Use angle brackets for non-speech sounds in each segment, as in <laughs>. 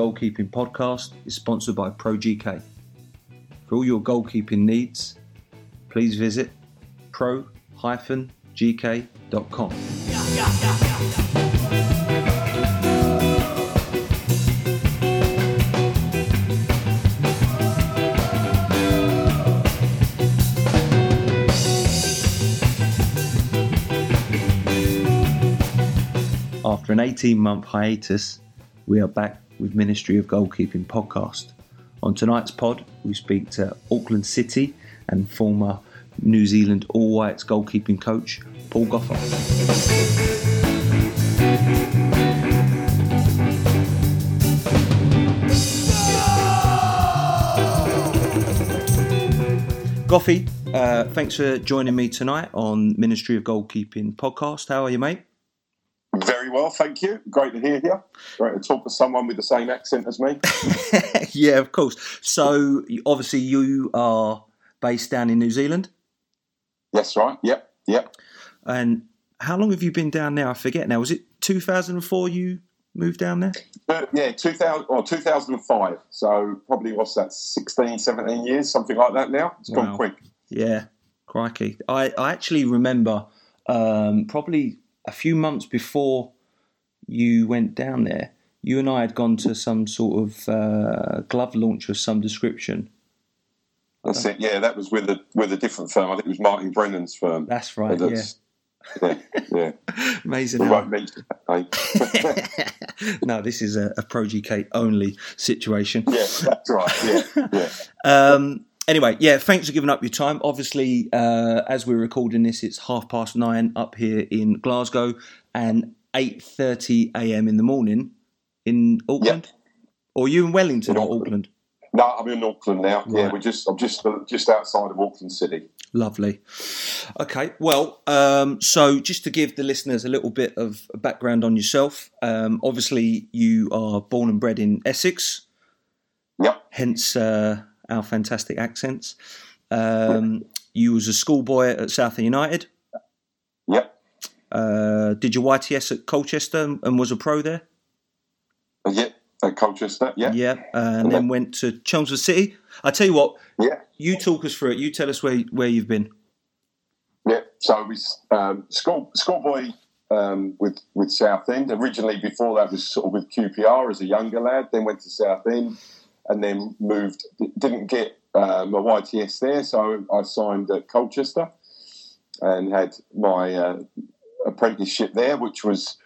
Goalkeeping podcast is sponsored by ProGK. For all your goalkeeping needs, please visit pro-gk.com. After an 18 month hiatus, we are back with Ministry of Goalkeeping podcast. On tonight's pod, we speak to Auckland City and former New Zealand All Whites goalkeeping coach Paul Gothard. Goffy, uh, thanks for joining me tonight on Ministry of Goalkeeping podcast. How are you, mate? Very well, thank you. Great to hear you. Great to talk to someone with the same accent as me. <laughs> yeah, of course. So, obviously, you are based down in New Zealand. Yes, right. Yep, yep. And how long have you been down there? I forget now. Was it 2004 you moved down there? Uh, yeah, 2000 or 2005. So probably what's that? 16, 17 years, something like that. Now it's wow. gone quick. Yeah, crikey. I I actually remember um, probably a few months before you went down there. You and I had gone to some sort of uh, glove launch of some description. That's it. Yeah, that was with a with a different firm. I think it was Martin Brennan's firm. That's right. That's, yeah. yeah, yeah. <laughs> Amazing. Won't <laughs> no, this is a, a Pro GK only situation. Yeah, that's right. Yeah, yeah. <laughs> Um, anyway, yeah, thanks for giving up your time. Obviously, uh, as we're recording this, it's half past nine up here in Glasgow and eight thirty a.m. in the morning in Auckland. Yep. Or you in Wellington in or Auckland? Auckland? No, I'm in Auckland now. Right. Yeah, we're just I'm just just outside of Auckland City. Lovely. Okay, well, um, so just to give the listeners a little bit of background on yourself, um, obviously you are born and bred in Essex. Yep. Hence uh, our fantastic accents. Um, you was a schoolboy at Southend United. Yep. Uh, did your YTS at Colchester and was a pro there? Uh, yep. At Colchester, yeah. Yeah, and then went to Chelmsford City. I tell you what, yeah. You talk us through it. You tell us where where you've been. Yeah, so we um, school schoolboy um, with with Southend. Originally, before that was sort of with QPR as a younger lad. Then went to Southend, and then moved. Didn't get um, a YTS there, so I signed at Colchester, and had my uh, apprenticeship there, which was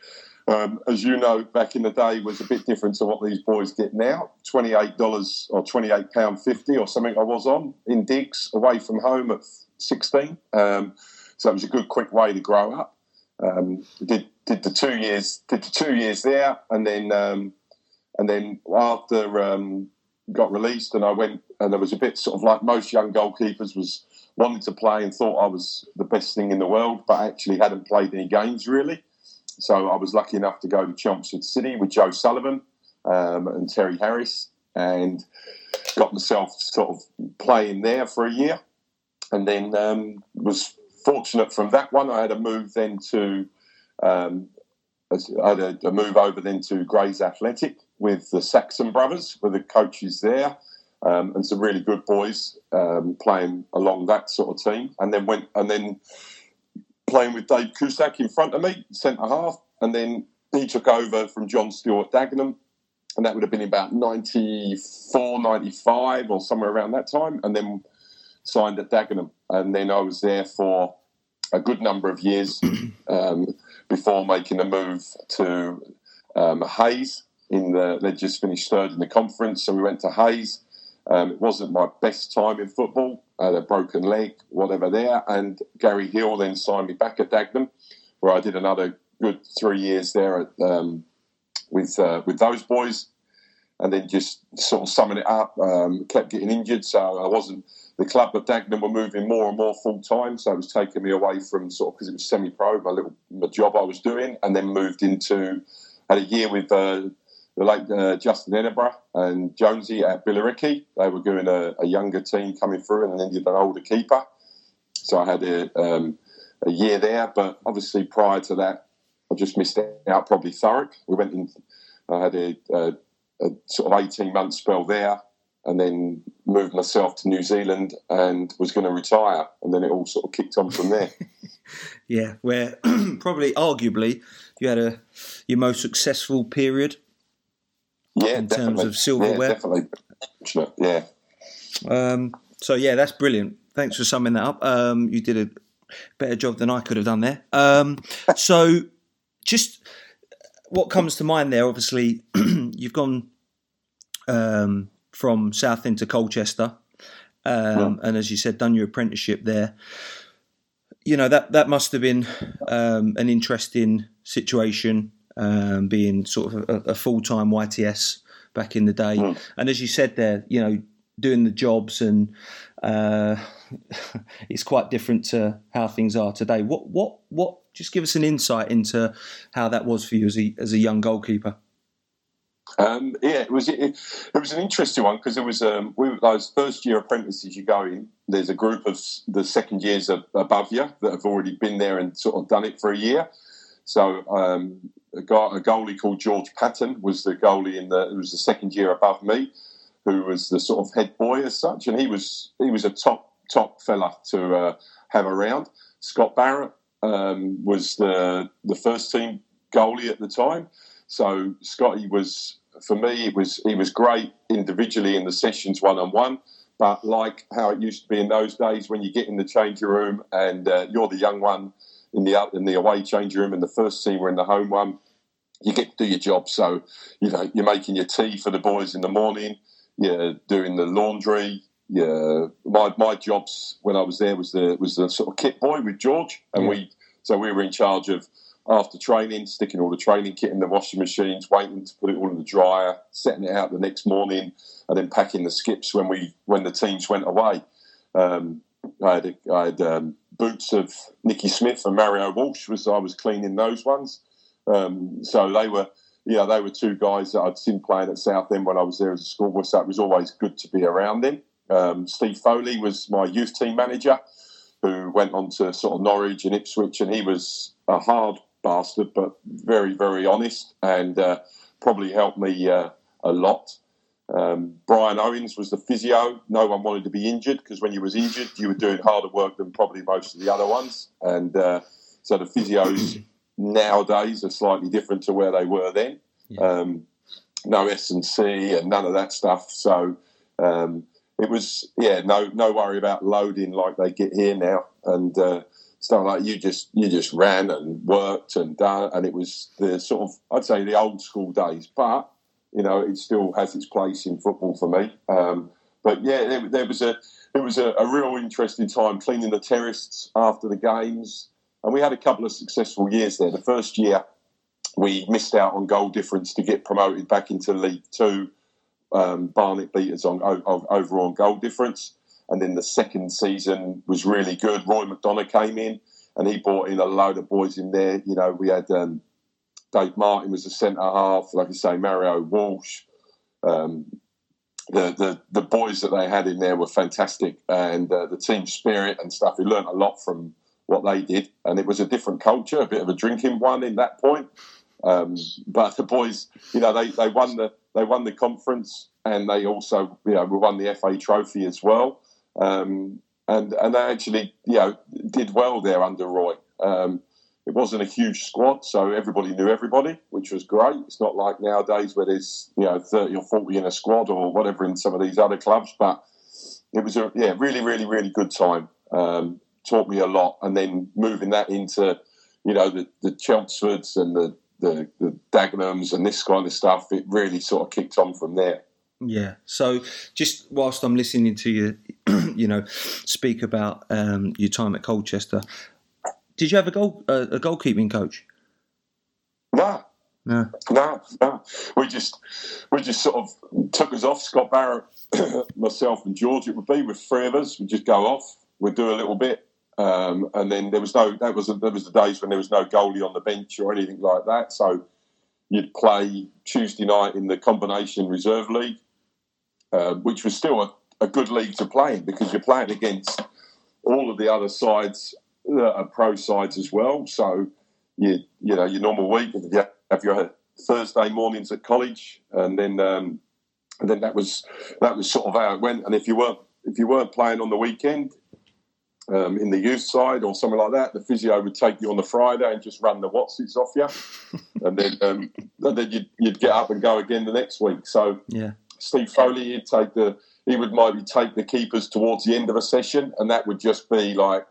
um, as you know, back in the day was a bit different to what these boys get now. Twenty-eight dollars or twenty-eight pound fifty or something. I was on in digs away from home at sixteen, um, so it was a good, quick way to grow up. Um, did did the two years did the two years there, and then um, and then after um, got released, and I went and there was a bit sort of like most young goalkeepers was wanted to play and thought I was the best thing in the world, but actually hadn't played any games really. So I was lucky enough to go to Chelmsford City with Joe Sullivan um, and Terry Harris, and got myself sort of playing there for a year, and then um, was fortunate from that one. I had a move then to um, I had a, a, move over then to Grays Athletic with the Saxon brothers, with the coaches there. Um, and some really good boys um, playing along that sort of team, and then went and then playing with Dave Cusack in front of me, centre half, and then he took over from John Stewart Dagenham, and that would have been about 94, 95 or somewhere around that time, and then signed at Dagenham. And then I was there for a good number of years <clears throat> um, before making a move to um, Hayes. In the, they just finished third in the conference, so we went to Hayes. Um, it wasn't my best time in football. I had a broken leg, whatever there. And Gary Hill then signed me back at Dagenham, where I did another good three years there at, um, with uh, with those boys. And then just sort of summing it up, um, kept getting injured, so I wasn't. The club at Dagenham were moving more and more full time, so it was taking me away from sort of because it was semi pro, my little my job I was doing, and then moved into had a year with uh, the late uh, Justin Edinburgh and Jonesy at Billericay. They were doing a, a, younger team coming through and then did an older keeper. So I had a, um, a, year there, but obviously prior to that, I just missed out probably Thurrock. We went in, I had a, a a sort of 18 month spell there and then moved myself to New Zealand and was going to retire. And then it all sort of kicked on from there. <laughs> yeah, where <clears throat> probably, arguably, you had a your most successful period. Yeah, in definitely. terms of silverware. Yeah, definitely. Yeah. Um, so yeah, that's brilliant. Thanks for summing that up. Um, you did a better job than I could have done there. Um, <laughs> so just what comes to mind there? Obviously, <clears throat> you've gone um, from South into Colchester, um, and as you said, done your apprenticeship there. You know that that must have been um, an interesting situation, um, being sort of a, a full time YTS back in the day. Mm. And as you said there, you know, doing the jobs and uh, <laughs> it's quite different to how things are today. What what what? Just give us an insight into how that was for you as a as a young goalkeeper. Um, yeah, it was it, it, was an interesting one because it was um, we those first year apprentices you go in. There's a group of the second years above you that have already been there and sort of done it for a year. So um, a, a goalie called George Patton was the goalie in the it was the second year above me, who was the sort of head boy as such, and he was he was a top top fella to uh, have around. Scott Barrett um, was the the first team goalie at the time. So Scotty was for me. It was he was great individually in the sessions one on one, but like how it used to be in those days when you get in the changing room and uh, you're the young one in the in the away changing room and the first team were in the home one. You get to do your job. So you know you're making your tea for the boys in the morning. You're doing the laundry. Yeah, my my jobs when I was there was the was the sort of kit boy with George, and yeah. we so we were in charge of after training, sticking all the training kit in the washing machines, waiting to put it all in the dryer, setting it out the next morning, and then packing the skips when we when the teams went away. Um, I had, I had um, boots of Nicky Smith and Mario Walsh was I was cleaning those ones. Um, so they were, you know, they were two guys that I'd seen playing at Southend when I was there as a schoolboy. So it was always good to be around them. Um, Steve Foley was my youth team manager, who went on to sort of Norwich and Ipswich, and he was a hard bastard, but very, very honest, and uh, probably helped me uh, a lot. Um, Brian Owens was the physio. No one wanted to be injured because when you was injured, you were doing harder work than probably most of the other ones, and uh, so the physios <clears throat> nowadays are slightly different to where they were then. Yeah. Um, no S and C and none of that stuff. So um, it was yeah, no no worry about loading like they get here now, and uh, stuff like you just you just ran and worked and done, and it was the sort of I'd say the old school days, but you know it still has its place in football for me. Um, but yeah, there, there, was a it was a, a, real interesting time cleaning the terraces after the games, and we had a couple of successful years there. The first year we missed out on goal difference to get promoted back into League Two um, Barnet beat us on, on overall goal difference. And then the second season was really good. Roy McDonough came in and he brought in a load of boys in there. You know, we had um, Dave Martin was the centre half, like I say, Mario Walsh. Um, the, the the boys that they had in there were fantastic, and uh, the team spirit and stuff. We learned a lot from what they did, and it was a different culture, a bit of a drinking one in that point. Um, but the boys, you know, they, they won the they won the conference and they also, you know, won the FA Trophy as well. Um, and and they actually, you know, did well there under Roy. Um, it wasn't a huge squad, so everybody knew everybody, which was great. It's not like nowadays where there's you know thirty or forty in a squad or whatever in some of these other clubs. But it was a yeah really really really good time. Um, taught me a lot, and then moving that into you know the the Chelmsfords and the the, the Dagenhams and this kind of stuff, it really sort of kicked on from there. Yeah. So just whilst I'm listening to you, <clears throat> you know, speak about um, your time at Colchester, did you have a goal uh, a goalkeeping coach? No. No. No, no. We just we just sort of took us off. Scott Barrett, <coughs> myself, and George. It would be with three of us. We'd just go off. We'd do a little bit, um, and then there was no that was there was the days when there was no goalie on the bench or anything like that. So you'd play Tuesday night in the combination reserve league, uh, which was still a, a, good league to play in because you're playing against all of the other sides, uh, pro sides as well. So you you know your normal week, you have your Thursday mornings at college, and then um, and then that was that was sort of how it went. And if you weren't if you weren't playing on the weekend um, in the youth side or something like that, the physio would take you on the Friday and just run the Watsits off you, <laughs> and then um, and then you'd, you'd get up and go again the next week. So yeah, Steve Foley, he'd take the he would maybe take the keepers towards the end of a session, and that would just be like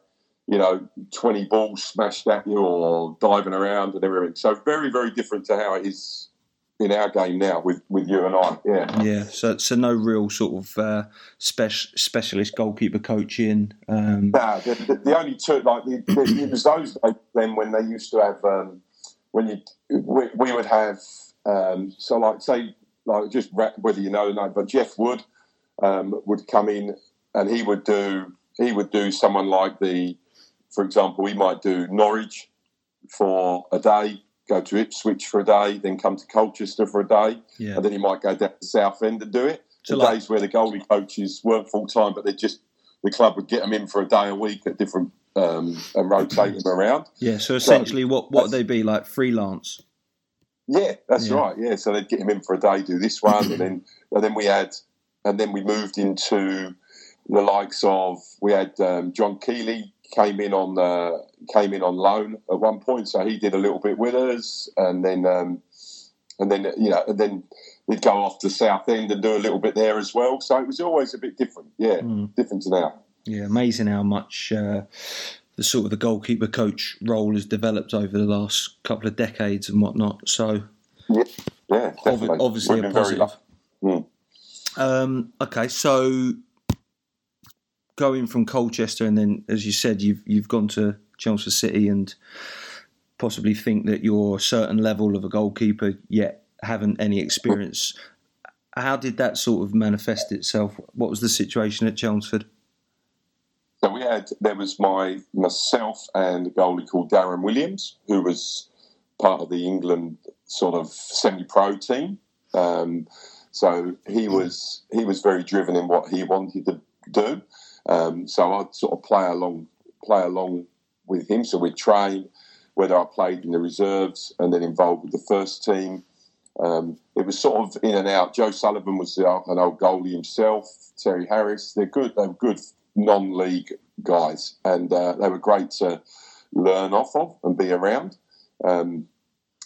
you know, 20 balls smashed at you or diving around and everything. So very, very different to how it is in our game now with, with you and I. Yeah. Yeah. So so no real sort of uh, spec- specialist goalkeeper coaching. Um... Nah, the, the, the, only two like the, the, it was those days then when they used to have um, when you we, we would have um, so like say like just whether you know or not, but Jeff Wood um, would come in and he would do he would do someone like the for example, we might do Norwich for a day, go to Ipswich for a day, then come to Colchester for a day, yeah. and then he might go down to Southend and do it. So the like, days where the goalie coaches weren't full time, but they just the club would get them in for a day a week at different um, and rotate them around. Yeah. So essentially, so what what would they be like freelance? Yeah, that's yeah. right. Yeah, so they'd get him in for a day, do this one, and then and then we had, and then we moved into the likes of we had um, John Keeley came in on uh, came in on loan at one point, so he did a little bit with us, and then um, and then you know, and then we'd go off to Southend and do a little bit there as well. So it was always a bit different, yeah, mm. different to now. Yeah, amazing how much uh, the sort of the goalkeeper coach role has developed over the last couple of decades and whatnot. So yeah, yeah definitely. obviously a positive. Mm. Um, okay, so going from Colchester and then, as you said, you've you've gone to Chelmsford City and possibly think that you're a certain level of a goalkeeper, yet haven't any experience. How did that sort of manifest itself? What was the situation at Chelmsford? So we had there was my myself and a goalie called Darren Williams, who was part of the England sort of semi-pro team. Um, so he was he was very driven in what he wanted to do. Um, so I'd sort of play along, play along with him. So we'd train, whether I played in the reserves and then involved with the first team. Um, it was sort of in and out. Joe Sullivan was an old goalie himself. Terry Harris, they're good. They're good non-league guys, and uh, they were great to learn off of and be around. Um,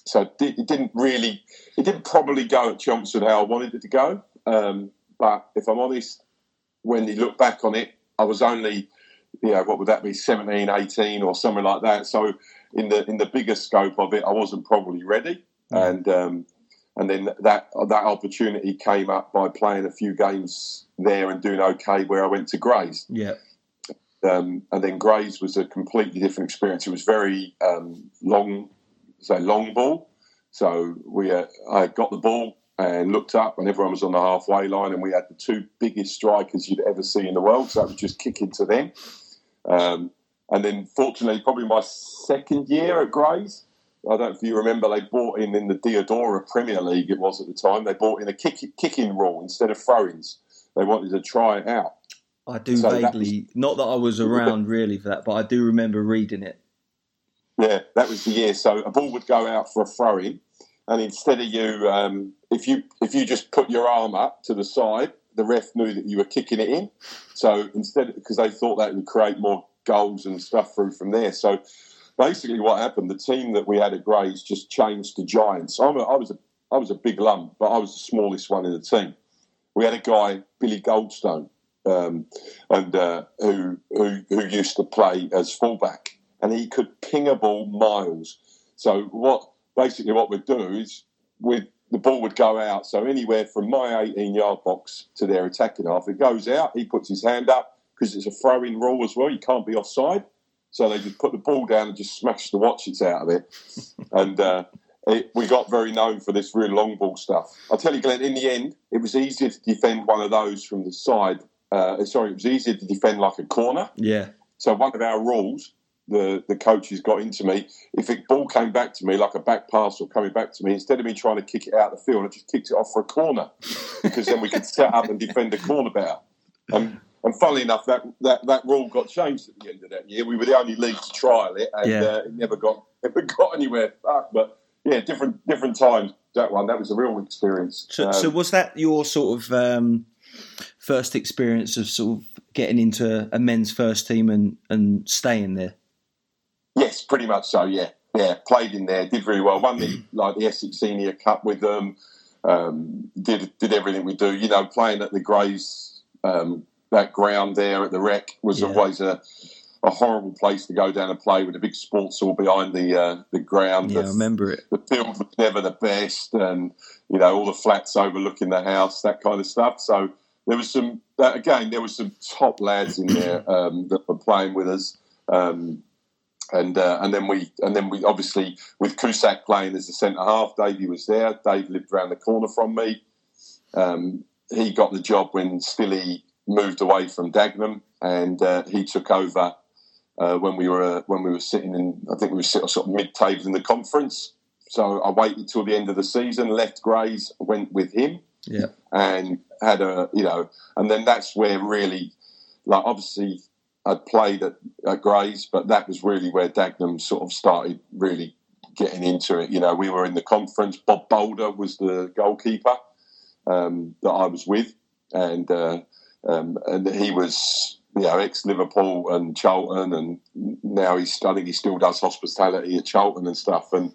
so it, didn't really, it didn't probably go at Chelmsford how I wanted it to go. Um, but if I'm honest, when you look back on it, I was only, you know, what would that be, 17, 18 or something like that. So in the in the bigger scope of it, I wasn't probably ready. Mm. And um, and then that that opportunity came up by playing a few games there and doing okay where I went to Grays. Yeah. Um, and then Grays was a completely different experience. It was very um, long, say long ball. So we, uh, I got the ball, and looked up and everyone was on the halfway line and we had the two biggest strikers you'd ever see in the world. So that was just kicking to them. Um, and then fortunately probably my second year at Grays I don't know if you remember they bought in in the Diadora Premier League it was at the time. They bought in a kick, kicking rule instead of throw-ins. They wanted to try it out. I do so vaguely was, not that I was around really for that but I do remember reading it. Yeah that was the year. So a ball would go out for a throw-in and instead of you, um, if you if you just put your arm up to the side, the ref knew that you were kicking it in. So instead, because they thought that would create more goals and stuff through from there. So basically, what happened? The team that we had at Grays just changed to Giants. I'm a, I was a I was a big lump, but I was the smallest one in the team. We had a guy, Billy Goldstone, um, and uh, who, who who used to play as fullback, and he could ping a ball miles. So what basically what we'd do is with the ball would go out. So anywhere from my 18 yard box to their attacking half, it goes out. He puts his hand up because it's a throw in rule as well. You can't be offside. So they just put the ball down and just smash the watches out of it. <laughs> and uh, it, we got very known for this real long ball stuff. I'll tell you, Glenn, in the end, it was easier to defend one of those from the side. Uh, sorry, it was easier to defend like a corner. Yeah. So one of our rules the, the coaches got into me. If a ball came back to me like a back pass or coming back to me, instead of me trying to kick it out of the field, I just kicked it off for a corner because then we could set up and defend the corner better. And, and funnily enough, that, that, that rule got changed at the end of that year. We were the only league to trial it, and yeah. uh, it never got never <laughs> got anywhere. But yeah, different different times. That one, that was a real experience. So, Um, so was that your sort of um, first experience of sort of getting into a men's first team and, and staying there? Yes, pretty much so. Yeah, yeah. Played in there, did really well. Won the like the Essex Senior Cup with them. Um, did did everything we do. You know, playing at the Grays, um, that ground there at the Rec was Yeah. always a, a horrible place to go down and play with a big sports hall behind the uh, the ground. Yeah, I remember it. the field was never the best, and you know all the flats overlooking the house, that kind of stuff. So there was some that, again, there was some top lads in there <clears throat> um, that were playing with us, um, and uh, and then we and then we obviously with Cusack playing as the centre half, Davey was there. Dave lived around the corner from me. Um, he got the job when Stilly moved away from Dagenham, and uh, he took over uh, when we were when we were sitting in. I think we were sitting sort of mid table in the conference. So I waited till the end of the season, left Grays, went with him, Yeah. and had a you know, and then that's where really, like obviously I'd played at, at Grays, but that was really where Dagenham sort of started really getting into it. You know, we were in the conference. Bob Bolder was the goalkeeper um, that I was with, and uh, um, and he was you know ex Liverpool and Charlton, and now he's I think he still does hospitality at Charlton and stuff, and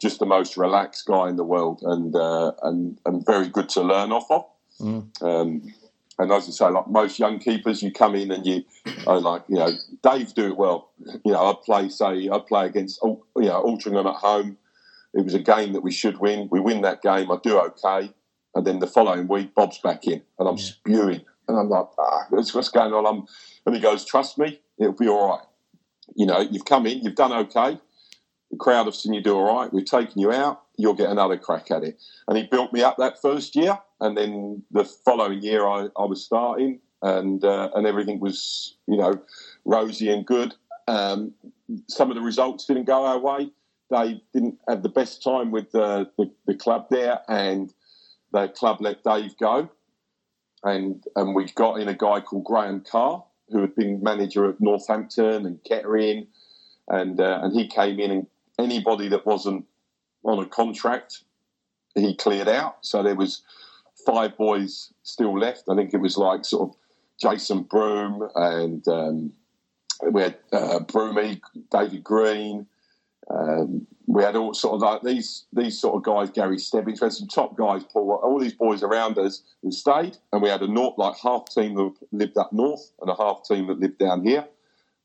just the most relaxed guy in the world, and uh, and and very good to learn off of. Mm. Um, and as I say, like most young keepers, you come in and you, are like you know, Dave do it well. You know, I'd play say I'd play against you know Altrincham at home. It was a game that we should win. We win that game. I do okay, and then the following week, Bob's back in, and I'm Yeah. spewing, and I'm like, ah, what's, what's going on? I'm, and he goes, trust me, it'll be all right. You know, you've come in, you've done okay. The crowd have seen you do all right. We've taken you out. You'll get another crack at it. And he built me up that first year, and then the following year, I, I was starting, and uh, and everything was you know rosy and good. Um, some of the results didn't go our way. They didn't have the best time with the, the, the club there, and the club let Dave go. And and we got in a guy called Graham Carr, who had been manager at Northampton and Kettering, and uh, and he came in, and anybody that wasn't on a contract, he cleared out. So there was five boys still left. I think it was like sort of Jason Broom and um, we had uh, Broomy, David Green. Um, we had all sort of like these these sort of guys, Gary Stebbins. We had some top guys, Paul. All these boys around us who stayed, and we had a north like half team that lived up north and a half team that lived down here.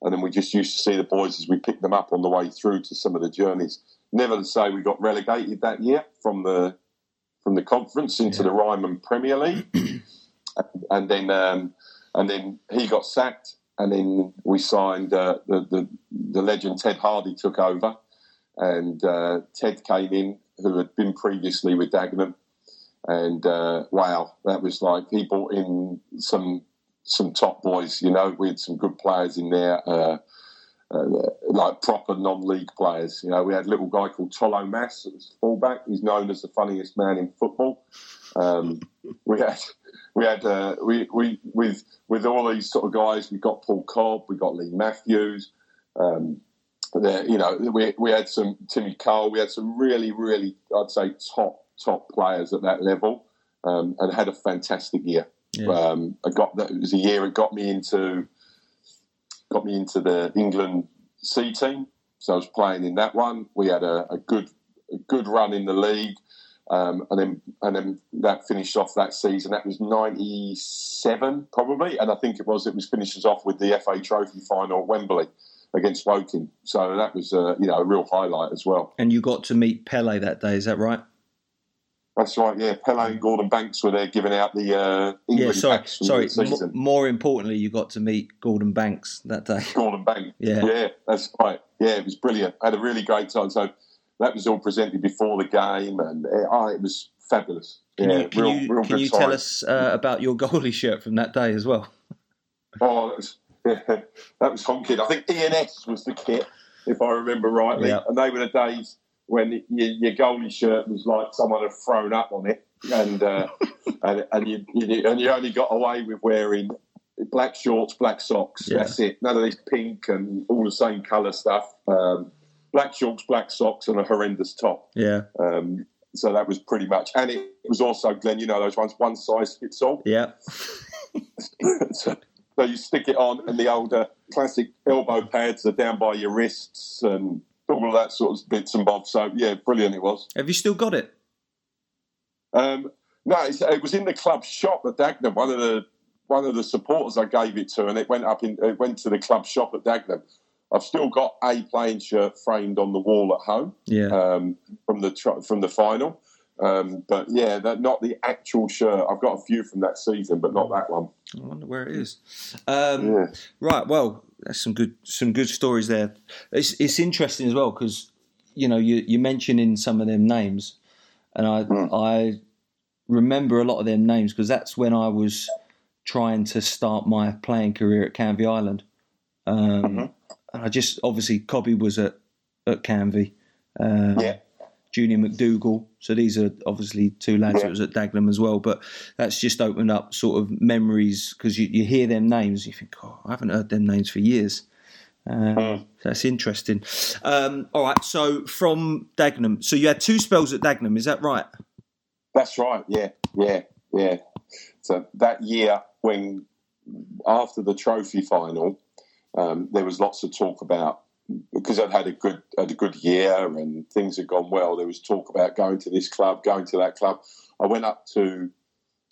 And then we just used to see the boys as we picked them up on the way through to some of the journeys. Never to say we got relegated that year from the from the conference into Yeah. the Ryman Premier League, <clears throat> and then um, and then he got sacked, and then we signed uh, the, the the legend Ted Hardy took over, and uh, Ted came in who had been previously with Dagenham, and uh, wow, that was like he brought in some some top boys. You know, we had some good players in there. Uh, uh, like proper non-league players. You know, we had a little guy called Tolo Mass that was fullback. He's known as the funniest man in football. Um, we had, we had, uh, we, we with with all these sort of guys. We got Paul Cobb, we got Lee Matthews. Um, there, you know, we we had some Timmy Cole. We had some really, really, I'd say top top players at that level, um, and had a fantastic year. Yeah. Um, I got that. It was a year. It got me into got me into the England C team. So I was playing in that one. We had a, a good a good run in the league, um, and then and then that finished off that season. That was ninety seven probably, and I think it was it was finishes off with the FA Trophy final at Wembley against Woking. So that was uh, you know a real highlight as well. And you got to meet Pele that day, is that right? That's right. Yeah, Pele and Gordon Banks were there giving out the uh, Yeah, England sorry, packs sorry. the M- more importantly, you got to meet Gordon Banks that day. <laughs> Gordon Banks. Yeah. Yeah, that's right. Yeah, it was brilliant. I had a really great time. So that was all presented before the game, and uh, oh, it was fabulous. Can yeah, you can real, you, real can you time. tell us uh, about your goalie shirt from that day as well? <laughs> Oh, that was yeah, <laughs> that was honking. I think ENS was the kit, if I remember rightly, Yeah. and they were the days when your, your goalie shirt was like someone had thrown up on it, and uh, <laughs> and, and you, you and you only got away with wearing black shorts, black socks. Yeah. That's it. None of this pink and all the same colour stuff. Um, black shorts, black socks, and a horrendous top. Yeah. Um, so that was pretty much, and it was also Glenn. You know those ones, one size fits all. Yeah. <laughs> <laughs> so, so you stick it on, and the older classic elbow pads are down by your wrists, and all of that sort of bits and bobs. So yeah, brilliant it was. Have you still got it? Um, no, it was in the club shop at Dagenham. One of the one of the supporters I gave it to, and it went up in it went to the club shop at Dagenham. I've still got a playing shirt framed on the wall at home. Yeah. Um, from the from the final. Um, but yeah, that, not the actual shirt. I've got a few from that season, but not that one. I wonder where it is. Um, Yeah. Right. Well, that's some good some good stories there. It's it's interesting as well because you know you you mentioning some of them names, and I I remember a lot of them names because that's when I was trying to start my playing career at Canvey Island. Um, And I just obviously Cobby was at at Canvey. Um, Yeah. Junior McDougald. So these are obviously two lads Yeah. that was at Dagenham as well. But that's just opened up sort of memories because you, you hear them names, you think, oh, I haven't heard them names for years. Um, Mm. That's interesting. Um, all right, so from Dagenham, so you had two spells at Dagenham, is that right? That's right. Yeah, yeah, yeah. So that year, when after the trophy final, um, there was lots of talk about because I'd had a good had a good year and things had gone well. There was talk about going to this club, going to that club. I went up to.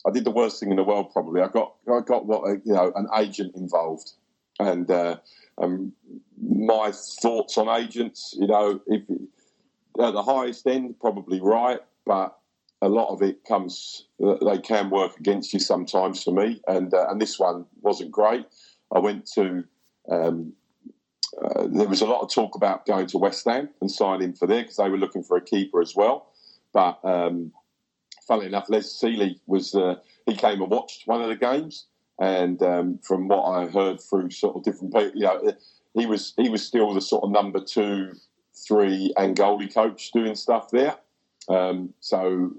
I did the worst thing in the world. Probably I got I got what you know an agent involved, and uh, um, my thoughts on agents. You know, if at the highest end, probably right, but a lot of it comes they can work against you sometimes for me and uh, and this one wasn't great i went to um, uh, there was a lot of talk about going to west ham and signing for there because they were looking for a keeper as well. But um, funnily enough Les Sealey was uh, he came and watched one of the games. And um, from what i heard through sort of different people you know he was he was still the sort of number two three and goalie coach doing stuff there. Um, so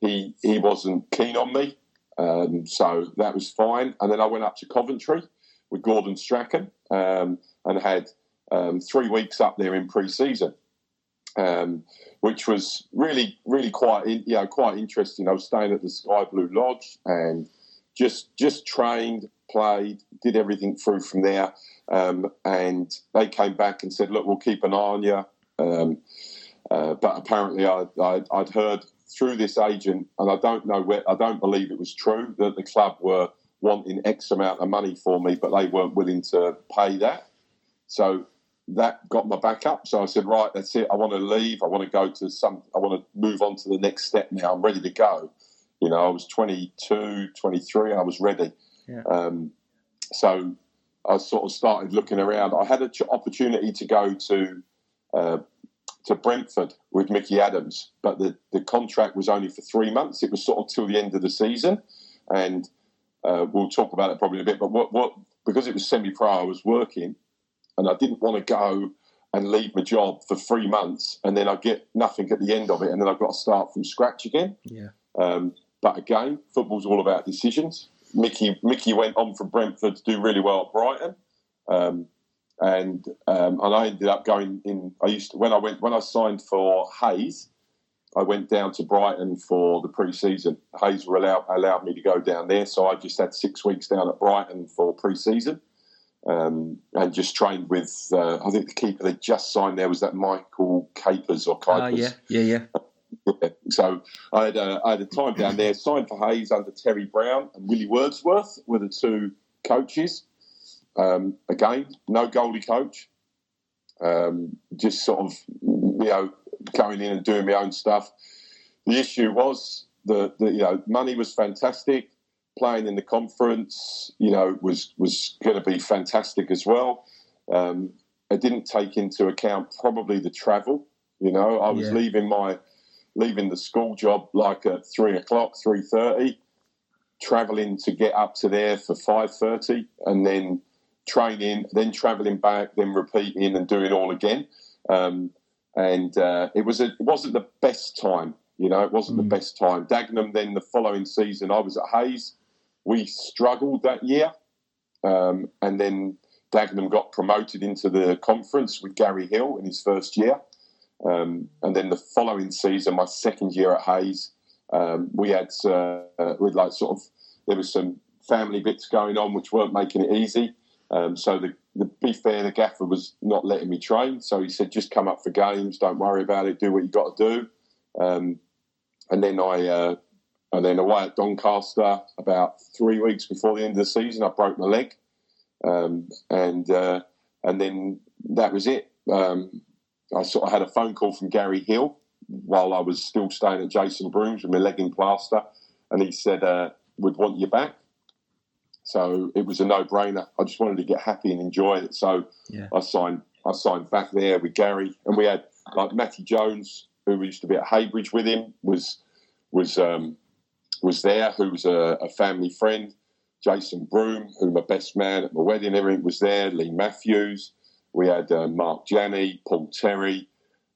he he wasn't keen on me, um, so that was fine. And then I went up to Coventry with Gordon Strachan. Um, and had um, three weeks up there in pre-season, um, which was really really quite you know quite interesting. I was staying at the Sky Blue Lodge and just just trained, played, did everything through from there. Um, and they came back and said, "Look, we'll keep an eye on you." Um, uh, but apparently, I, I, I'd heard through this agent, and I don't know where, I don't believe it was true that the club were wanting X amount of money for me, but they weren't willing to pay that. So that got my back up. So I said, right, that's it. I want to leave. I want to go to some, I want to move on to the next step now. I'm ready to go. You know, I was 22, 23, and I was ready. Yeah. Um, so I sort of started looking around. I had an opportunity to go to uh, to Brentford with Mickey Adams, but the, the contract was only for three months. It was sort of till the end of the season, and uh, we'll talk about it probably in a bit. But what, what because it was semi-pro, I was working, and I didn't want to go and leave my job for three months, and then I get nothing at the end of it, and then I've got to start from scratch again. Yeah. Um, but again, football's all about decisions. Mickey Mickey went on from Brentford to do really well at Brighton. Um, and um, and I ended up going in. I used to when I went when I signed for Hayes, I went down to Brighton for the pre-season. Hayes were allowed allowed me to go down there, so I just had six weeks down at Brighton for pre-season, um, and just trained with. Uh, I think the keeper they just signed there was that Michael Capers or Ah, Capers. yeah, yeah, yeah. <laughs> Yeah. So I had, a, I had a time down there, signed for Hayes under Terry Brown and Willie Wordsworth were the two coaches. Um, again, no goalie coach. Um, just sort of, you know, going in and doing my own stuff. The issue was the, the you know, money was fantastic. Playing in the conference, you know, was was going to be fantastic as well. Um, I didn't take into account probably the travel. You know, I was Yeah. leaving my leaving the school job like at three o'clock, three thirty, travelling to get up to there for five thirty, and then training, then travelling back, then repeating and doing all again. Um, and uh, it was a, it wasn't the best time. You know, it wasn't Mm. the best time. Dagenham. Then the following season, I was at Hayes. We struggled that year, um, and then Dagenham got promoted into the conference with Gary Hill in his first year. Um, and then the following season, my second year at Hayes, um, we had uh, with like sort of there was some family bits going on which weren't making it easy. Um, so the, the be fair, the gaffer was not letting me train. So he said, just come up for games, don't worry about it, do what you got to do. Um, and then I uh, and then away at Doncaster about three weeks before the end of the season, I broke my leg, um, and uh, and then that was it. Um, I sort of had a phone call from Gary Hill while I was still staying at Jason Broom's with my leg in plaster, and he said, uh, "Would want you back." So it was a no-brainer. I just wanted to get happy and enjoy it. So yeah. I signed. I signed back there with Gary, and we had like Matty Jones, who used to be at Heybridge with him, was was um, was there, who was a, a, family friend. Jason Broom, who my best man at my wedding, everything was there. Lee Matthews. We had uh, Mark Janney, Paul Terry,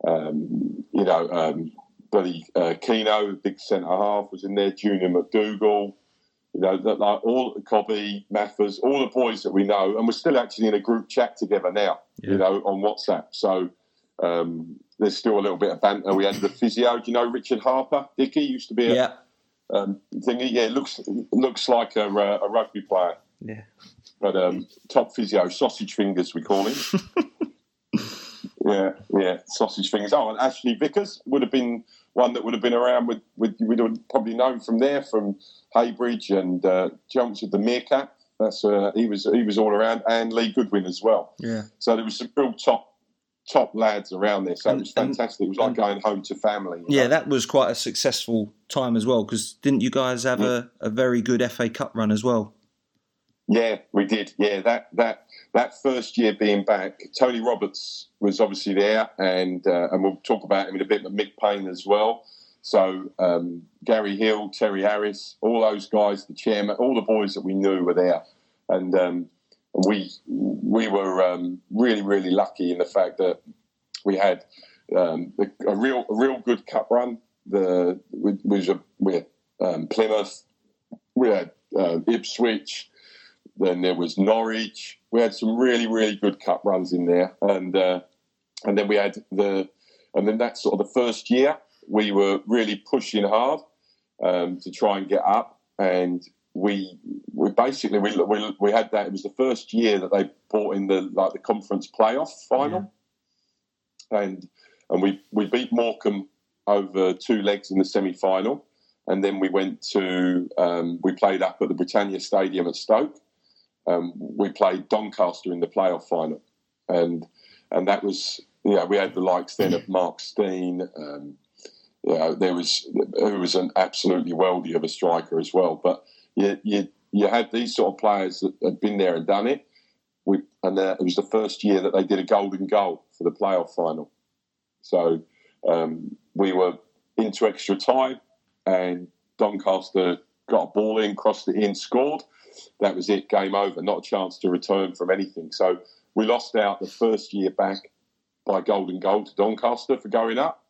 um, you know, um, Billy uh, Keno, big centre half, was in there. Junior McDougald, you know, that, like all Cobby, Mathers, all the boys that we know, and we're still actually in a group chat together now. Yeah. You know, on WhatsApp. So um, there's still a little bit of banter. We had the physio. Do you know Richard Harper? Dicky used to be a yeah. Um, thingy. Yeah, looks looks like a, uh, a rugby player. Yeah. But um, top physio, sausage fingers, we call him. <laughs> yeah, yeah, sausage fingers. Oh, and Ashley Vickers would have been one that would have been around with, with we'd have probably known from there, from Heybridge and uh, jumps with the Meerkat. That's uh, he was he was all around, and Lee Goodwin as well. Yeah. So there was some real top top lads around there. So and, it was fantastic. And, it was like going home to family. Yeah, know? that was quite a successful time as well. Because didn't you guys have yeah. a, a very good FA Cup run as well? Yeah, we did. Yeah, that that that first year being back, Tony Roberts was obviously there, and uh, and we'll talk about him in a bit. But Mick Payne as well. So um, Gary Hill, Terry Harris, all those guys, the chairman, all the boys that we knew were there, and um, we we were um, really really lucky in the fact that we had um, a, real a real good cup run. The we, we, we had um, Plymouth, we had uh, Ipswich, then there was Norwich. We had some really really good cup runs in there, and uh, and then we had the and then that's sort of the first year we were really pushing hard um, to try and get up and we we basically we, we, we had that. It was the first year that they brought in the like the conference playoff final, yeah. and and we we beat Morecambe over two legs in the semi final, and then we went to um, we played up at the Britannia Stadium at Stoke. Um, we played Doncaster in the playoff final, and and that was yeah we had the likes then of Mark Steen. Um, yeah, there was who was an absolutely worldy of a striker as well, but you, you, you had these sort of players that had been there and done it. We, and uh, it was the first year that they did a golden goal for the playoff final. So um, we were into extra time, and Doncaster got a ball in, crossed it in, scored. That was it, game over. Not a chance to return from anything. So we lost out the first year back by golden goal to Doncaster for going up.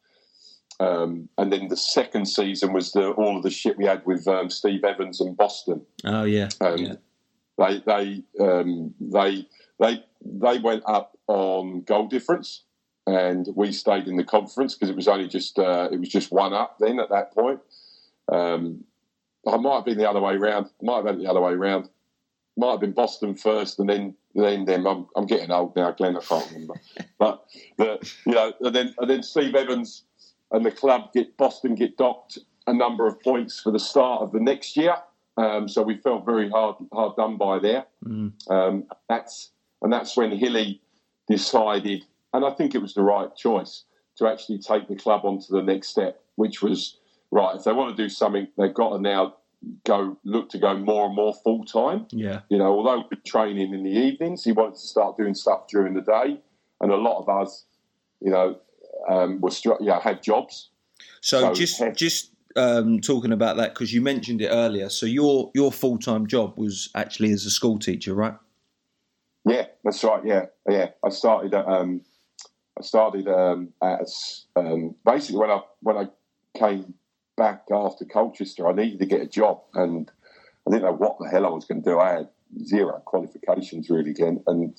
Um, and then the second season was the, all of the shit we had with um, Steve Evans and Boston. Oh yeah, um, yeah. They they um, they they they went up on goal difference, and we stayed in the conference because it was only just uh, it was just one up then at that point. Um, I might have been the other way around. Might have been the other way around. Might have been Boston first, and then then them. I'm, I'm getting old now, Glenn. I can't remember. <laughs> but the, you know, and then and then Steve Evans and the club get Boston get docked a number of points for the start of the next year. Um, so we felt very hard hard done by there. Mm. Um, that's and that's when Hilly decided, and I think it was the right choice to actually take the club onto the next step, which was right. If they want to do something, they've got to now go look to go more and more full time. Yeah, you know, although we're training in the evenings, he wanted to start doing stuff during the day, and a lot of us, you know, um, had jobs. So, so just had, just um, talking about that because you mentioned it earlier. So your your full time job was actually as a school teacher, right? Yeah, that's right. Yeah, yeah. I started at, um, I started um, as um, basically when I when I came back after Colchester, I needed to get a job, and I didn't know what the hell I was going to do. I had zero qualifications really. And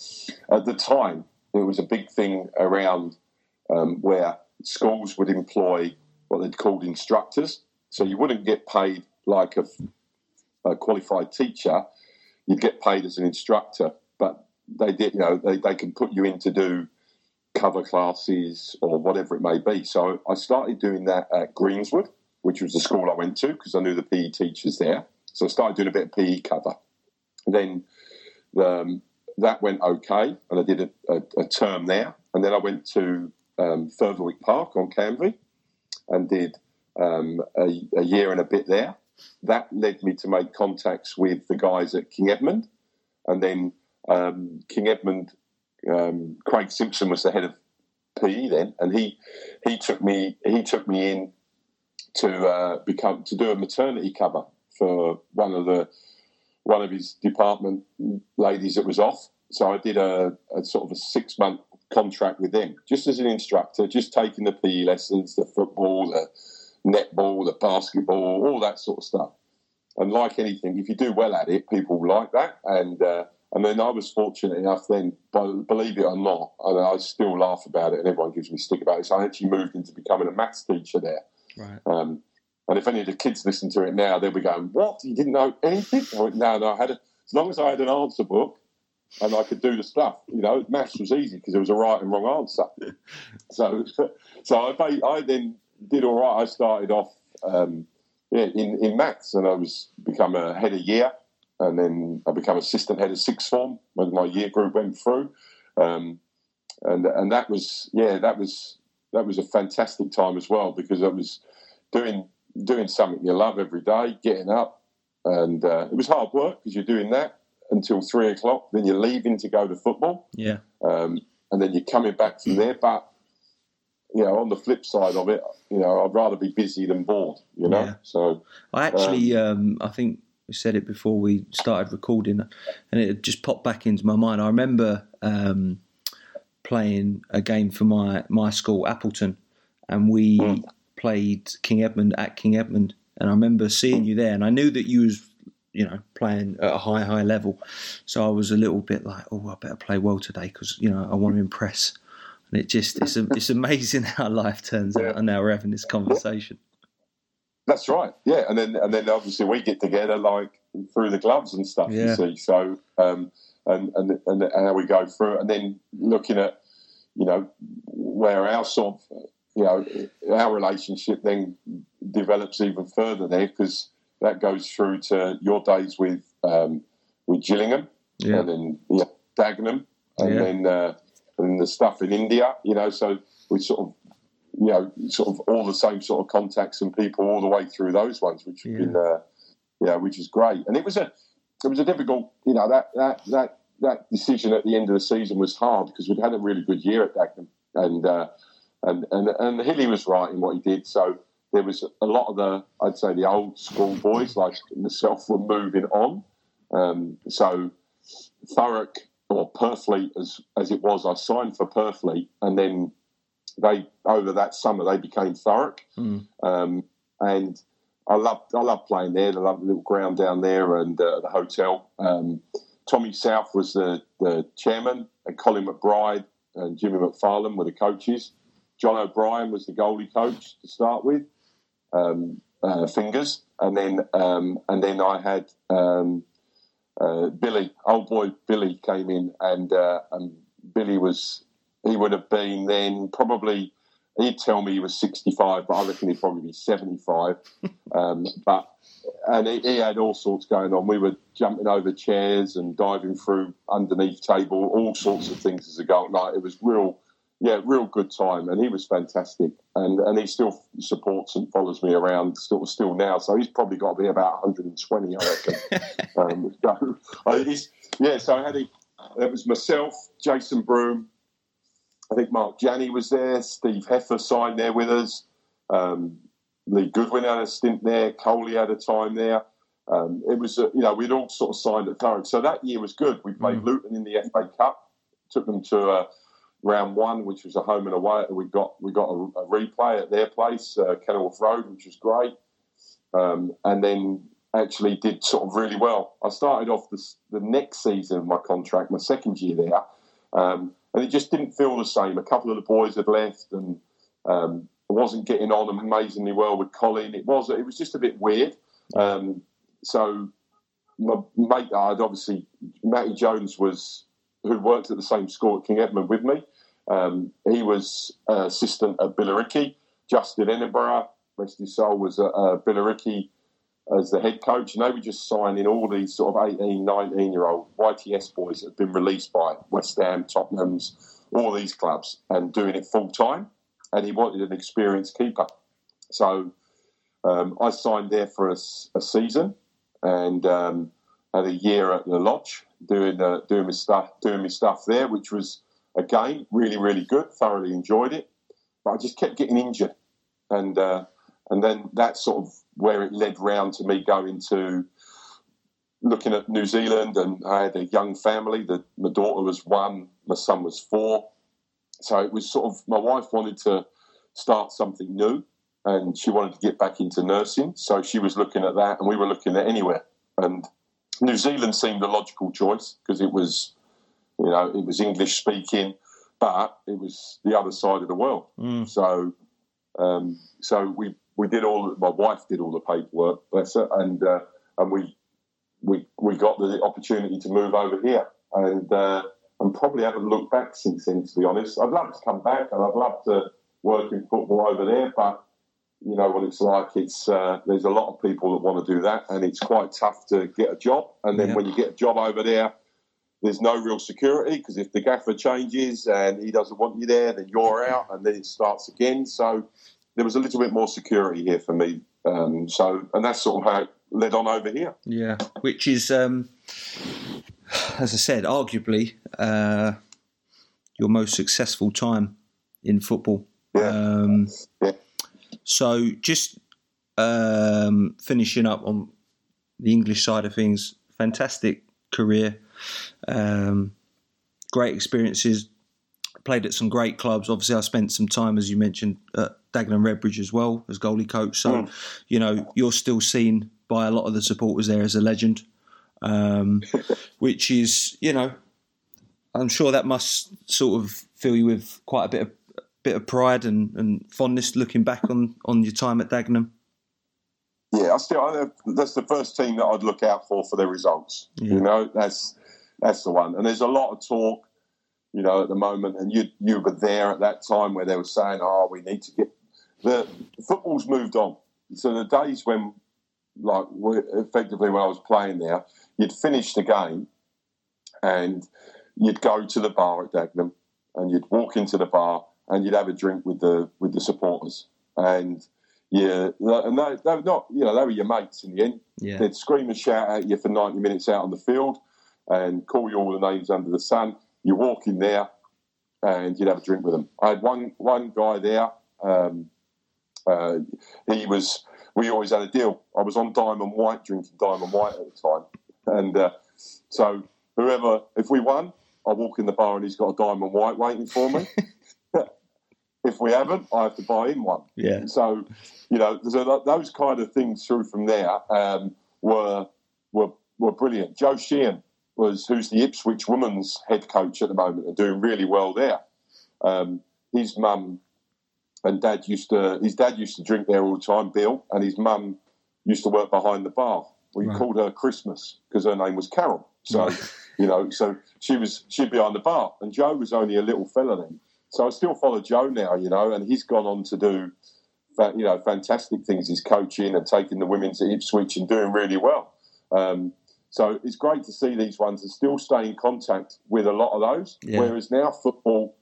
at the time, it was a big thing around um, where schools would employ what they'd called instructors. So you wouldn't get paid like a, a qualified teacher; you'd get paid as an instructor. But they did, you know, they, they can put you in to do cover classes or whatever it may be. So I started doing that at Greensward, which was the school I went to because I knew the PE teachers there. So I started doing a bit of PE cover. And then um, that went okay, and I did a, a, a, term there. And then I went to um, Park on Canvey and did um, a, a, year and a bit there. That led me to make contacts with the guys at King Edmund. And then um, King Edmund um, Craig Simpson was the head of PE then, and he he took me he took me in to uh, become to do a maternity cover for one of the one of his department ladies that was off. So I did a, a sort of a six month contract with them, just as an instructor, just taking the PE lessons, the football, the netball, the basketball, all that sort of stuff. And like anything, if you do well at it, people like that. And uh, and then I was fortunate enough then, believe it or not, and I still laugh about it and everyone gives me stick about it. So I actually moved into becoming a maths teacher there. Right. Um, and if any of the kids listen to it now, they'll be going, What? You didn't know anything? Went, no, no, I had a, as long as I had an answer book and I could do the stuff, you know, maths was easy because there was a right and wrong answer. <laughs> so so I, I then did all right. I started off um, yeah, in, in maths and I was become a head of year and then I became assistant head of sixth form when my year group went through, um, and and that was yeah that was that was a fantastic time as well because I was doing doing something you love every day, getting up, and uh, it was hard work because you're doing that until three o'clock, then you're leaving to go to football, yeah, um, and then you're coming back from there, but. You know, on the flip side of it, you know, I'd rather be busy than bored. You know, yeah. so I actually, um, um, I think we said it before we started recording, and it just popped back into my mind. I remember um, playing a game for my my school, Appleton, and we mm. played King Edmund at King Edmund, and I remember seeing you there, and I knew that you was you know playing at a high high level, so I was a little bit like, oh, I better play well today because you know I want to impress. And it just it's a, it's amazing <laughs> how life turns out, and now we're having this conversation. That's right. Yeah, and then and then obviously we get together like through the gloves and stuff. Yeah. You see, so um, and and and how we go through it, and then looking at you know where our sort of you know our relationship then develops even further there because that goes through to your days with um, with Gillingham, yeah. and then yeah, Dagenham, and yeah. then uh, and the stuff in India. You know, so we sort of you know, sort of all the same sort of contacts and people all the way through those ones, which have yeah. been, uh, yeah, which is great. And it was a, it was a difficult, you know, that that that that decision at the end of the season was hard because we'd had a really good year at Dagenham, and uh, and and and Hilly was right in what he did. So there was a lot of the, I'd say, the old school boys like myself were moving on. Um, so Thurrock or Purfleet, as as it was, I signed for Purfleet, and then they over that summer they became Thurrock, mm. um, and I love I love playing there. I love the little ground down there and uh, the hotel. Um, Tommy South was the, the chairman, and Colin McBride and Jimmy McFarlane were the coaches. John O'Brien was the goalie coach to start with, um, uh, fingers, and then um, and then I had um, uh, Billy, old boy Billy, came in, and uh, and Billy was he would have been then probably he'd tell me he was 65, but I reckon he'd probably be 75. <laughs> Um, but and he, he, had all sorts going on. We were jumping over chairs and diving through underneath table, all sorts of things as a goal night. It was real, yeah, real good time, and he was fantastic. And and he still supports and follows me around still still now. So he's probably got to be about 120, I reckon. <laughs> um, so, uh, yeah, so I had a, it was myself, Jason Broom, I think Mark Janney was there. Steve Heffer signed there with us. Um, Lee Goodwin had a stint there. Coley had a time there. Um, it was, uh, you know, we'd all sort of signed at Thurrock. So that year was good. We played mm. Luton in the FA Cup, took them to uh, round one, which was a home and away. We got we got a, a replay at their place, uh, Kenilworth Road, which was great. Um, and then actually did sort of really well. I started off the, the next season of my contract, my second year there, um, and it just didn't feel the same. A couple of the boys had left, and um, I wasn't getting on amazingly well with Colin. It was it was just a bit weird. Um, so my mate, I'd obviously Matty Jones was who worked at the same school at King Edmund with me. Um, he was uh, assistant at Billericay. Justin Edinburgh, rest his soul, was at uh, Billericay as the head coach, and they were just signing all these sort of 18, 19 year old YTS boys that had been released by West Ham, Tottenham's, all these clubs, and doing it full time. And he wanted an experienced keeper. So um, I signed there for a, a season and um, had a year at the lodge doing uh, doing my stuff doing my stuff there, which was again really really good. Thoroughly enjoyed it, but I just kept getting injured, and uh, and then that's sort of where it led round to me going to looking at New Zealand, and I had a young family. That my daughter was one, my son was four, so it was sort of my wife wanted to start something new, and she wanted to get back into nursing. So she was looking at that, and we were looking at anywhere. And New Zealand seemed a logical choice because it was, you know, it was English speaking, but it was the other side of the world. Mm. So, um, so we we did all. My wife did all the paperwork, bless her, and uh, and we we we got the opportunity to move over here, and uh, and probably haven't looked back since then. To be honest, I'd love to come back, and I'd love to work in football over there, but you know what it's like. It's uh, there's a lot of people that want to do that, and it's quite tough to get a job. And then Yeah. when you get a job over there, there's no real security because if the gaffer changes and he doesn't want you there, then you're out, and then it starts again. So there was a little bit more security here for me. Um, so and that's sort of how it led on over here. Yeah, which is, um, as I said, arguably uh, your most successful time in football. Yeah. Um, Yeah. So, just um, finishing up on the English side of things, fantastic career, um, great experiences. Played at some great clubs. Obviously, I spent some time, as you mentioned, at Dagenham Redbridge as well as goalie coach. So, Mm. you know, you're still seen by a lot of the supporters there as a legend, um, <laughs> which is, you know, I'm sure that must sort of fill you with quite a bit of bit of pride and, and fondness looking back on, on your time at Dagenham. Yeah, I still I, that's the first team that I'd look out for for their results. Yeah. You know, that's that's the one. And there's a lot of talk, you know, at the moment. And you you were there at that time where they were saying, "Oh, we need to get the football's moved on." So the days when, like, effectively when I was playing there, you'd finish the game, and you'd go to the bar at Dagenham, and you'd walk into the bar, and you'd have a drink with the with the supporters, and yeah, and they, they were not, you know, they were your mates in the end. Yeah. They'd scream and shout at you for 90 minutes out on the field and call you all the names under the sun. You walk in there and you'd have a drink with them. I had one, one guy there. Um, uh, he was, we always had a deal. I was on Diamond White, drinking Diamond White at the time. And uh, so whoever, if we won, I walk in the bar and he's got a Diamond White waiting for me. <laughs> if we haven't, I have to buy him one. Yeah. So, you know, so those kind of things through from there um, were were were brilliant. Joe Sheehan was who's the Ipswich women's head coach at the moment and doing really well there. Um, his mum and dad used to his dad used to drink there all the time, Bill, and his mum used to work behind the bar. We Right. called her Christmas because her name was Carol. So, you know, so she was she'd behind the bar, and Joe was only a little fella then. So I still follow Joe now, you know, and he's gone on to do, you know, fantastic things. He's coaching and taking the women to Ipswich and doing really well. Um, so it's great to see these ones and still stay in contact with a lot of those. Yeah. Whereas now football,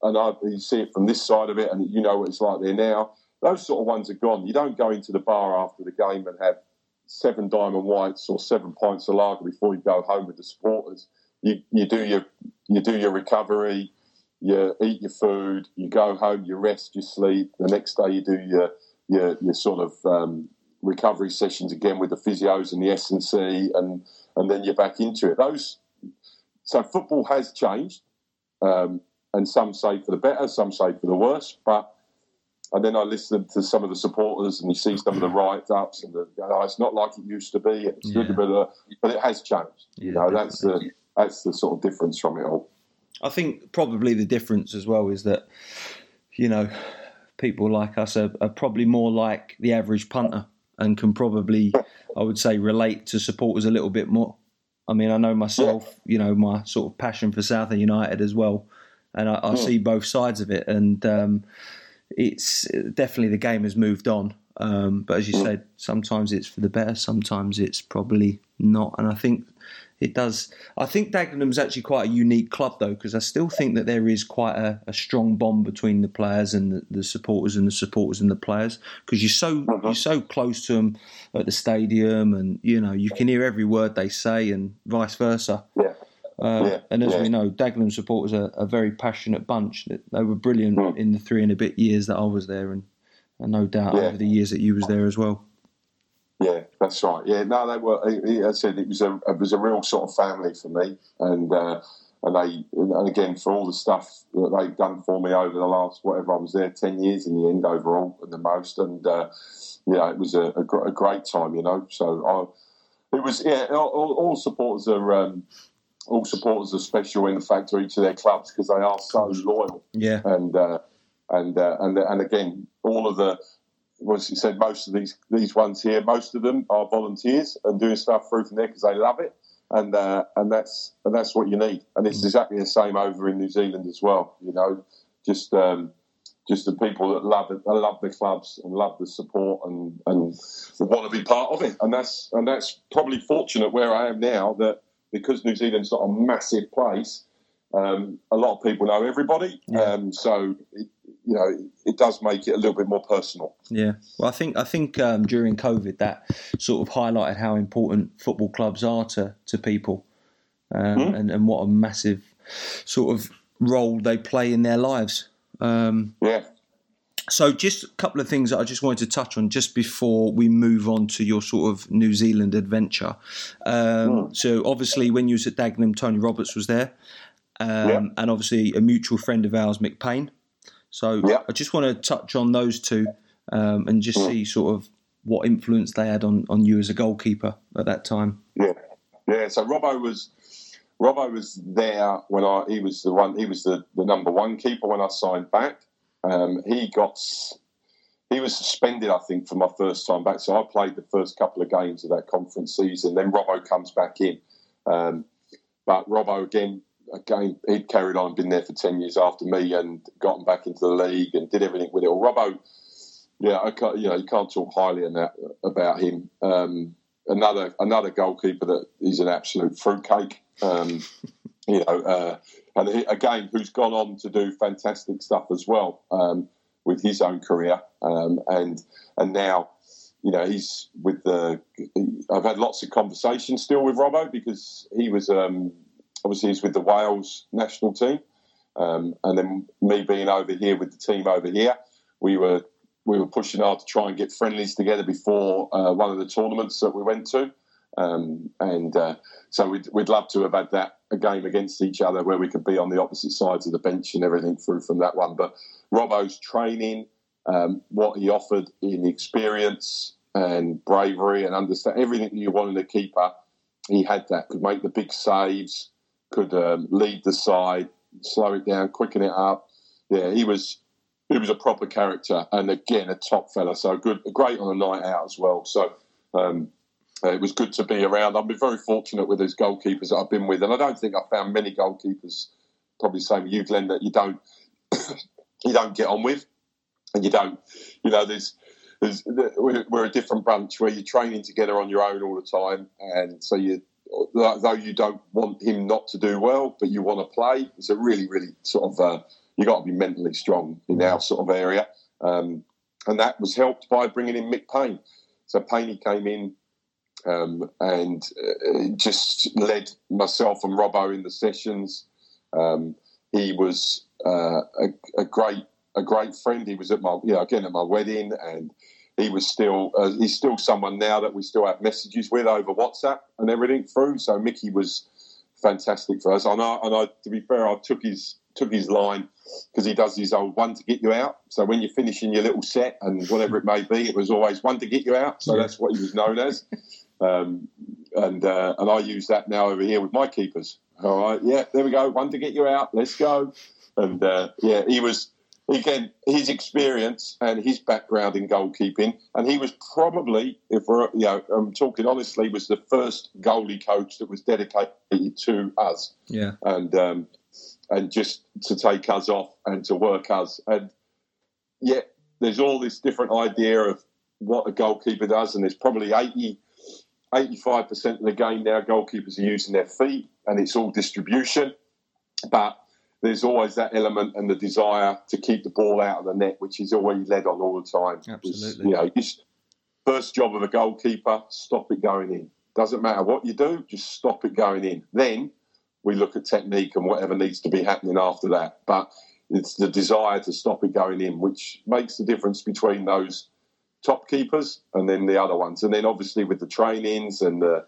and I, you see it from this side of it, and you know what it's like there now. Those sort of ones are gone. You don't go into the bar after the game and have seven diamond whites or seven pints of lager before you go home with the supporters. You, you do your you do your recovery, you eat your food, you go home, you rest, you sleep. The next day you do your your, your sort of um, recovery sessions again with the physios and the S and C, and and then you're back into it. Those so football has changed, um, and some say for the better, some say for the worse. But and then I listen to some of the supporters, and you see some of the write ups, and the, oh, it's not like it used to be. It's Yeah. good, but, uh, but it has changed. Yeah, you know, that's the that's the sort of difference from it all. I think probably the difference as well is that, you know, people like us are, are probably more like the average punter and can probably, I would say, relate to supporters a little bit more. I mean, I know myself, you know, my sort of passion for Southend United as well, and I, I see both sides of it. And um, it's definitely the game has moved on. Um, but as you said, sometimes it's for the better, sometimes it's probably not. And I think it does. I think Dagenham's actually quite a unique club, though, because I still think that there is quite a, a strong bond between the players and the, the supporters, and the supporters and the players, because you're so you're so close to them at the stadium, and you know you can hear every word they say, and vice versa. Yeah. Uh, Yeah, and as yeah. we know, Dagenham supporters are a very passionate bunch. They were brilliant Mm. in the three and a bit years that I was there, and, and no doubt Yeah. over the years that you was there as well. Yeah, that's right. Yeah, no, they were. I I said it was a it was a real sort of family for me, and uh, and they and again for all the stuff that they've done for me over the last whatever I was there ten years in the end overall and the most, and uh, yeah, it was a, a, gr- a great time, you know. So I, it was yeah. All, all- supporters are. Um, all supporters are special in the fact to each of their clubs because they are so loyal Yeah, and uh, and uh, and and again, all of the was you said most of these these ones here, most of them are volunteers and doing stuff through from there because they love it, and uh, and that's and that's what you need, and it's exactly the same over in New Zealand as well. You know, just. Um, just the people that love it, that love the clubs and love the support and, and want to be part of it, and that's and that's probably fortunate where I am now that because New Zealand's not a massive place, um, a lot of people know everybody, Yeah. um, so it, you know it does make it a little bit more personal. yeah. Well, I think I think um, during COVID that sort of highlighted how important football clubs are to to people, um, Hmm. and and what a massive sort of role they play in their lives. Um, Yeah, So, just a couple of things that I just wanted to touch on just before we move on to your sort of New Zealand adventure. Um, So, obviously, when you was at Dagenham, Tony Roberts was there, um, Yeah. and obviously a mutual friend of ours, Mick Payne. So, Yeah. I just want to touch on those two um, and just see sort of what influence they had on, on you as a goalkeeper at that time. yeah, yeah. So Robbo was Robbo was there when I he was the one he was the, the number one keeper when I signed back. Um, he got he was suspended, I think, for my first time back. So I played the first couple of games of that conference season. Then Robbo comes back in, um, but Robbo again. Again, he'd carried on, been there for ten years after me, and gotten back into the league and did everything with it. Well, Robbo, yeah, I can't, you know, you can't talk highly enough about him. Um, another another goalkeeper that is an absolute fruitcake. Um, <laughs> you know, uh, and he, again, who's gone on to do fantastic stuff as well um, with his own career, um, and and now, you know, he's with the. I've had lots of conversations still with Robbo because he was um, obviously he's with the Wales national team, um, and then me being over here with the team over here, we were we were pushing hard to try and get friendlies together before uh, one of the tournaments that we went to. Um, and uh, so we'd, we'd love to have had that a game against each other where we could be on the opposite sides of the bench and everything through from that one. But Robbo's training, um, what he offered in experience and bravery and understand everything you want in a keeper, he had that. Could make the big saves, could um, lead the side, slow it down, quicken it up. Yeah, he was he was a proper character and again a top fella. So good, great on a night out as well. So um, uh, it was good to be around. I've been very fortunate with those goalkeepers that I've been with, and I don't think I've found many goalkeepers. Probably same you, Glenn, that you don't <coughs> you don't get on with, and you don't. You know, there's. There's, we're a different bunch where you're training together on your own all the time, and so you, though you don't want him not to do well, but you want to play. It's a really, really sort of uh, you got to be mentally strong in our sort of area, um, and that was helped by bringing in Mick Payne. So Payne came in um, and uh, just led myself and Robbo in the sessions. Um, he was uh, a, a great a great friend. He was at my you know again at my wedding, and he was still uh, he's still someone now that we still have messages with over WhatsApp and everything through. So Mickey was fantastic for us. And I, and I to be fair, I took his took his line because he does his old one to get you out. So when you're finishing your little set and whatever it may be, it was always one to get you out. So that's what he was known as. Um, and uh, and I use that now over here with my keepers. All right, yeah, there we go. One to get you out. Let's go. And uh, yeah, he was again his experience and his background in goalkeeping, and he was probably, if we're you know, I'm talking honestly, was the first goalie coach that was dedicated to us Yeah. and um, and just to take us off and to work us. And yet, there's all this different idea of what a goalkeeper does, and there's probably 80, 85% of the game now, goalkeepers are using their feet, and it's all distribution. But there's always that element and the desire to keep the ball out of the net, which is always led on all the time. Absolutely. You know, just first job of a goalkeeper, stop it going in. Doesn't matter what you do, just stop it going in. Then we look at technique and whatever needs to be happening after that. But it's the desire to stop it going in, which makes the difference between those top keepers and then the other ones. And then obviously with the trainings and the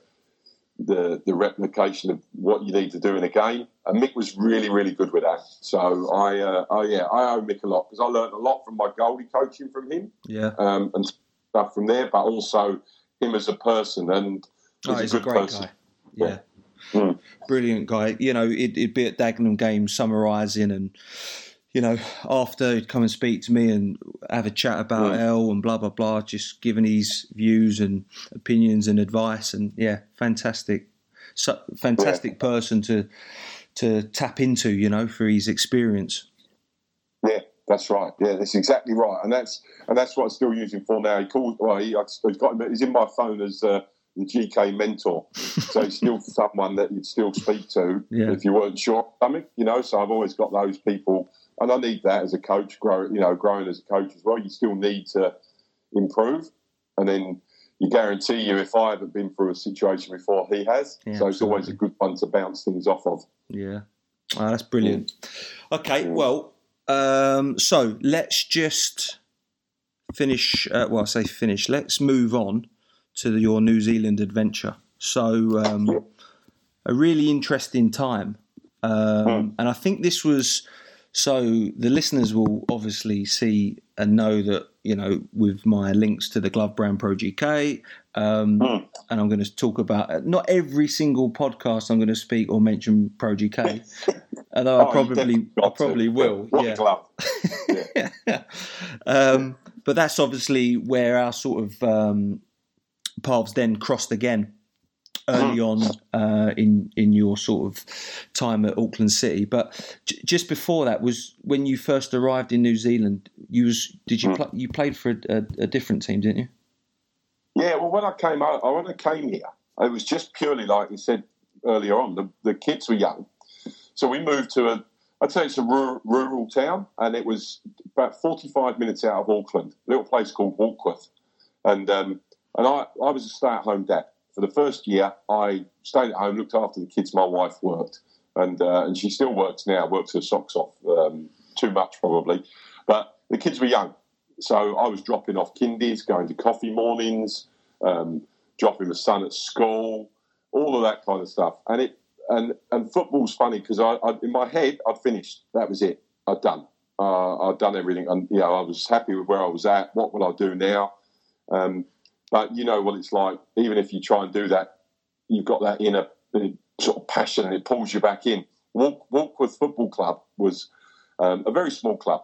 the, the replication of what you need to do in a game. And Mick was really, really good with that. So I, uh, oh yeah, I owe Mick a lot because I learned a lot from my goalie coaching from him Yeah. um, and stuff from there, but also him as a person. And Oh, he's he's a a good great person. guy. Yeah. Mm. Brilliant guy. You know, it, it'd be at Dagenham games summarising and, you know, after he'd come and speak to me and have a chat about Mm. L and blah, blah, blah, just giving his views and opinions and advice. And yeah, fantastic. So, fantastic person to to tap into, you know, for his experience. Yeah, that's right. Yeah, that's exactly right. And that's and that's what I'm still using for now. He calls. Well, he, he's got him. He's in my phone as uh, the GK mentor. <laughs> So he's still someone that you'd still speak to Yeah. if you weren't sure something. You know. So I've always got those people, and I need that as a coach. Grow. You know, growing as a coach as well. You still need to improve, and then. You guarantee you, if I haven't been through a situation before, he has. Yeah, so it's always a good one to bounce things off of. Yeah. Oh, that's brilliant. Okay, Mm. well, um, so let's just finish. Uh, well, I say finish. Let's move on to the, your New Zealand adventure. So, um, a really interesting time. Um, And I think this was so the listeners will obviously see and know that, you know, with my links to the Glove Brand Pro GK, um, Mm. and I'm going to talk about not every single podcast I'm going to speak or mention Pro GK, <laughs> although Oh, I probably I got to. probably will. What yeah. glove? <laughs> um, but that's obviously where our sort of um, paths then crossed again early on uh, in in your sort of time at Auckland City. But j- just before that was when you first arrived in New Zealand. You was did you Mm. pl- you played for a, a, a different team, didn't you? Yeah, well, when I came out, when I came here, it was just purely like you said earlier on. The, the kids were young, so we moved to a. I'd say it's a rural, rural town, and it was about forty-five minutes out of Auckland, a little place called Warkworth, and um, and I, I was a stay-at-home dad for the first year. I stayed at home, looked after the kids. My wife worked, and uh, and she still works now. Works her socks off, um, too much probably, but the kids were young, so I was dropping off kindies, going to coffee mornings, um, dropping the son at school, all of that kind of stuff. And it and and football's funny because I, I in my head I'd finished. That was it. I'd done. Uh, I'd done everything, and you know I was happy with where I was at. What will I do now? Um, but you know what it's like. Even if you try and do that, you've got that inner uh, sort of passion, and it pulls you back in. Walk, Warkworth Football Club was um, a very small club,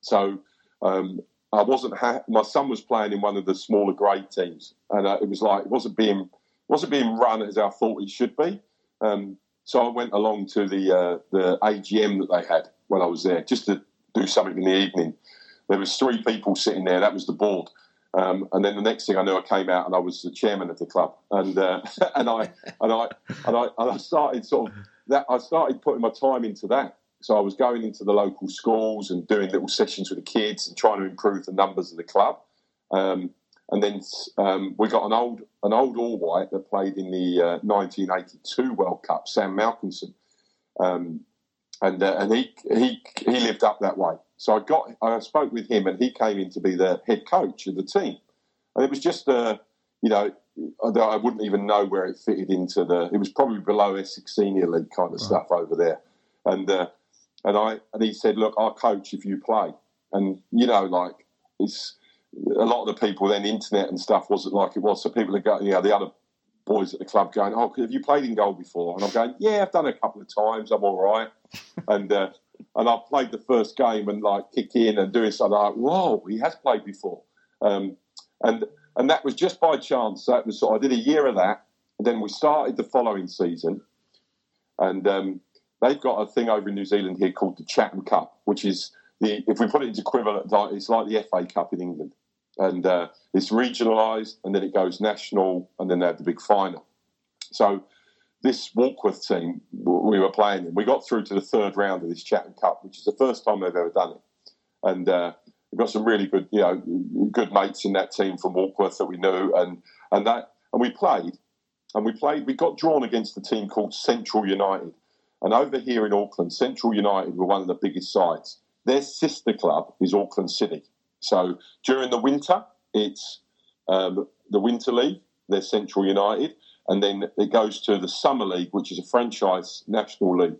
so um, I wasn't. Ha- my son was playing in one of the smaller grade teams, and uh, it was like it wasn't being wasn't being run as I thought it should be. Um, so I went along to the uh, the AGM that they had when I was there, just to do something in the evening. There was three people sitting there. That was the board. Um, and then the next thing I knew, I came out and I was the chairman of the club, and uh, <laughs> and I and I and I and I started sort of that. I started putting my time into that. So I was going into the local schools and doing little sessions with the kids and trying to improve the numbers of the club. Um, and then um, we got an old an old All White that played in the uh, 1982 World Cup, Sam Malcolmson, um, and uh, and he he he lived up that way. So I got I spoke with him, and he came in to be the head coach of the team, and it was just uh, you know I I wouldn't even know where it fitted into the. It was probably below Essex Senior League kind of Right. stuff over there, and uh, and I and he said, "Look, I'll coach if you play." And you know, like it's a lot of the people then internet and stuff wasn't like it was. So people are going, you know, the other boys at the club going, "Oh, have you played in goal before?" And I'm going, "Yeah, I've done it a couple of times. I'm all right." <laughs> and uh, and I played the first game and like kick in and doing something like, "Whoa, he has played before." Um, and and that was just by chance. That was I did a year of that, and then we started the following season, and um, they've got a thing over in New Zealand here called the Chatham Cup, which is the if we put it into equivalent, it's like the FA Cup in England, and uh, it's regionalised, and then it goes national, and then they have the big final. So this Warkworth team we were playing in, we got through to the third round of this Chatham Cup, which is the first time they've ever done it, and. Uh, we've got some really good, you know, good mates in that team from Warkworth that we knew, and and that and we played, and we played. We got drawn against a team called Central United, and over here in Auckland, Central United were one of the biggest sides. Their sister club is Auckland City. So during the winter, it's um, the Winter League. They're Central United, and then it goes to the Summer League, which is a franchise national league,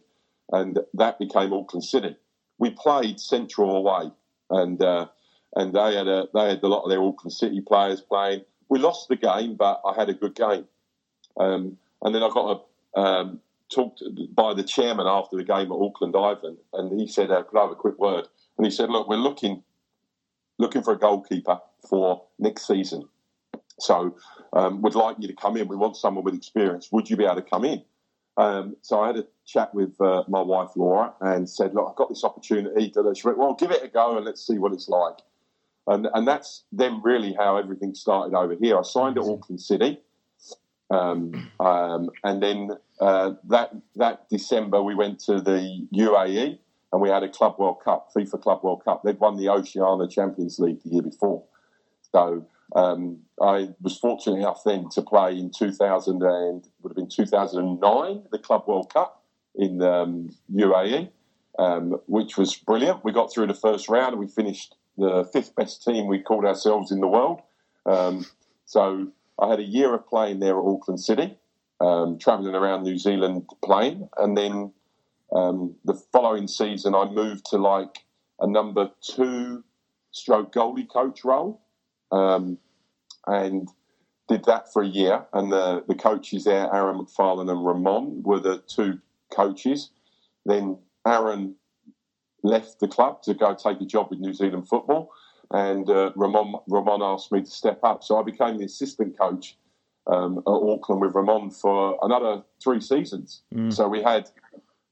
and that became Auckland City. We played Central away and uh, and they had a they had a lot of their Auckland City players playing. We lost the game, but I had a good game. Um, and then I got a, um, talked by the chairman after the game at Auckland Ivan, and he said, uh, "Could I have a quick word?" And he said, "Look, we're looking looking for a goalkeeper for next season. So um, we'd like you to come in. We want someone with experience. Would you be able to come in?" Um, so I had a chat with uh, my wife Laura and said, "Look, I've got this opportunity." She went, "Well, give it a go and let's see what it's like." And and that's then really how everything started over here. I signed at Auckland City, um, um, and then uh, that that December we went to the UAE and we had a Club World Cup, FIFA Club World Cup. They'd won the Oceania Champions League the year before, so um, I was fortunate enough then to play in 2000 and would have been 2009, the Club World Cup in um, UAE, um, which was brilliant. We got through the first round and we finished the fifth best team we called ourselves in the world. Um, so I had a year of playing there at Auckland City, um, travelling around New Zealand playing, and then um, the following season I moved to like a number two stroke goalie coach role um, and did that for a year. And the, the coaches there, Aaron McFarland and Ramon, were the two coaches. Then Aaron left the club to go take a job with New Zealand football, and uh, Ramon, Ramon asked me to step up. So I became the assistant coach um, at Auckland with Ramon for another three seasons. Mm. So we had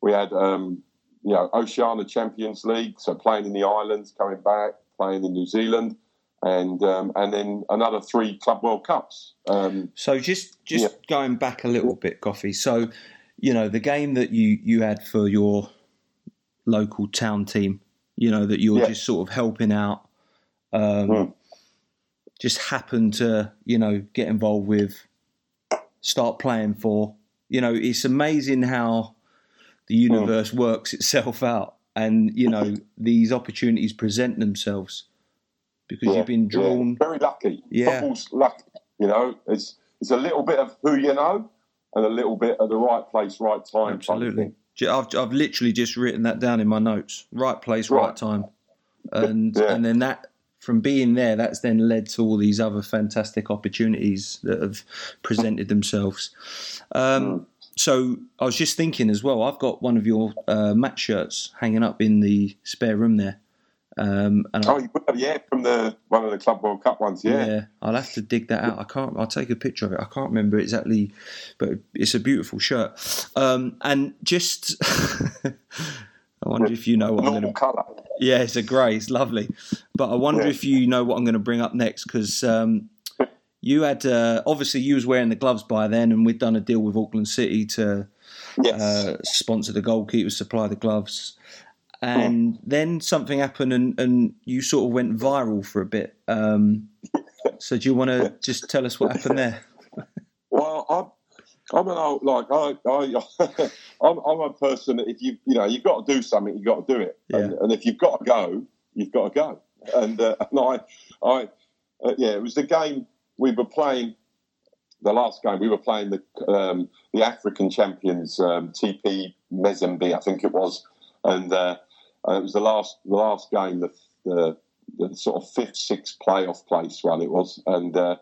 we had um, you know Oceania Champions League, so playing in the islands, coming back, playing in New Zealand and um, and then another three Club World Cups. Um, so just just yeah. going back a little bit, Goffy. So you know the game that you you had for your local town team. You know that you're yeah. just sort of helping out. Um, mm. Just happened to you know get involved with, start playing for. You know it's amazing how the hmm. universe mm. works itself out, and you know these opportunities present themselves because yeah, you've been drawn. Yeah. Very lucky. Yeah. Football's lucky. You know, it's it's a little bit of who you know and a little bit at the right place, right time. Absolutely. I've, I've literally just written that down in my notes. Right place, right, right time. And yeah. and then that from being there, that's then led to all these other fantastic opportunities that have presented themselves. Um, mm. So I was just thinking as well. I've got one of your uh, match shirts hanging up in the spare room there. Um, and oh, I, yeah, from the one of the Club World Cup ones, yeah. Yeah, I'll have to dig that out. I can't. I'll take a picture of it. I can't remember exactly, but it's a beautiful shirt. Um, and just, <laughs> I wonder if you know what Normal I'm going to. Colour. Yeah, it's a grey. It's lovely. But I wonder yeah. if you know what I'm going to bring up next because um, <laughs> you had uh, obviously you was wearing the gloves by then, and we'd done a deal with Auckland City to yes. uh, sponsor the goalkeepers, supply the gloves and then something happened and, and you sort of went viral for a bit. Um, <laughs> so do you want to just tell us what happened there? <laughs> Well, I'm, I'm an old like I, I <laughs> I'm, I'm a person that if you you know you've got to do something, you've got to do it, yeah. and, and, if you've got to go, you've got to go. And, uh, and I, I, uh, yeah, it was the game we were playing. The last game we were playing the um, the African champions um, TP Mazembe, I think it was and uh, it was the last the last game, the, the, the sort of fifth, sixth playoff place one it was, and uh,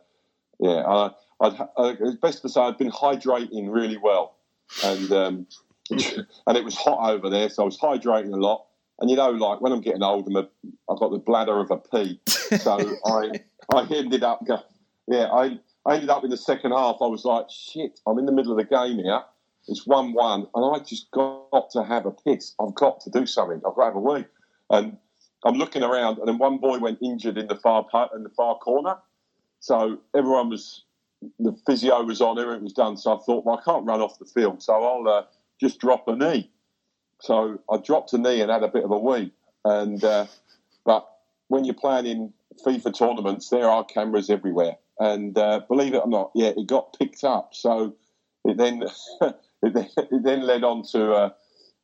yeah, I, I'd, I, it's best to say I'd been hydrating really well, and um, <laughs> and it was hot over there, so I was hydrating a lot. And you know, like when I'm getting old, I'm a, I've got the bladder of a pea, so <laughs> I I ended up, yeah, I I ended up in the second half. I was like, shit, I'm in the middle of the game here. It's one one, and I just got to have a piss. I've got to do something. I've got to have a wee. And I'm looking around, and then one boy went injured in the far part in the far corner. So everyone was the physio was on, everything was done. So I thought, well, I can't run off the field, so I'll uh, just drop a knee. So I dropped a knee and had a bit of a wee. And uh, but when you're playing in FIFA tournaments, there are cameras everywhere, and uh, believe it or not, yeah, it got picked up. So it then <laughs> <laughs> it, then, it then led on to a,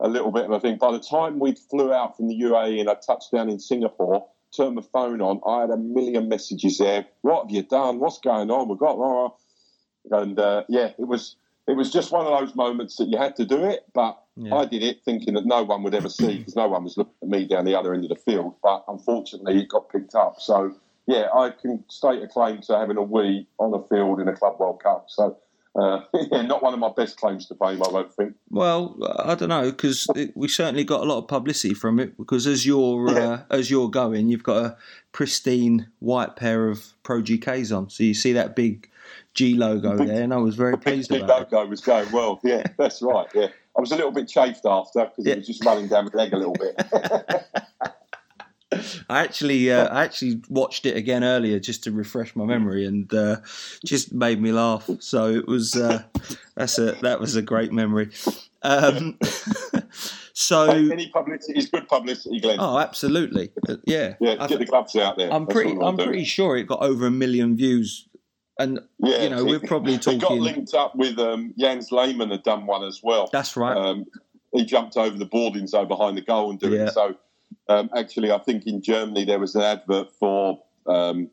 a little bit of a thing. By the time we flew out from the UAE and I touched down in Singapore, turned my phone on, I had a million messages there. What have you done? What's going on? We've got, and uh, yeah, it was it was just one of those moments that you had to do it, but yeah. I did it thinking that no one would ever see because no one was looking at me down the other end of the field. But unfortunately, it got picked up. So yeah, I can state a claim to having a wee on a field in a Club World Cup. So uh, <laughs> yeah, not one of my best claims to fame, I don't think. Well, I don't know because we certainly got a lot of publicity from it. Because as you're yeah. uh, as you're going, you've got a pristine white pair of Pro GKs on, so you see that big G logo big, there, and I was very pleased big about logo was going well. Yeah, that's right. Yeah, I was a little bit chafed after because yeah. it was just running down my leg a little bit. <laughs> <laughs> I actually, uh, I actually watched it again earlier just to refresh my memory, and uh, just made me laugh. So it was uh, that's a that was a great memory. Um, <laughs> so any publicity is good publicity, Glenn. Oh, absolutely, yeah. Yeah, get the gloves out there. I'm pretty, I'm pretty sure it got over a million views, and yeah, you know we're probably talking. Got linked up with um, Jens Lehmann had done one as well. That's right. Um, he jumped over the boarding so behind the goal and doing yeah. so um, actually, I think in Germany there was an advert for um,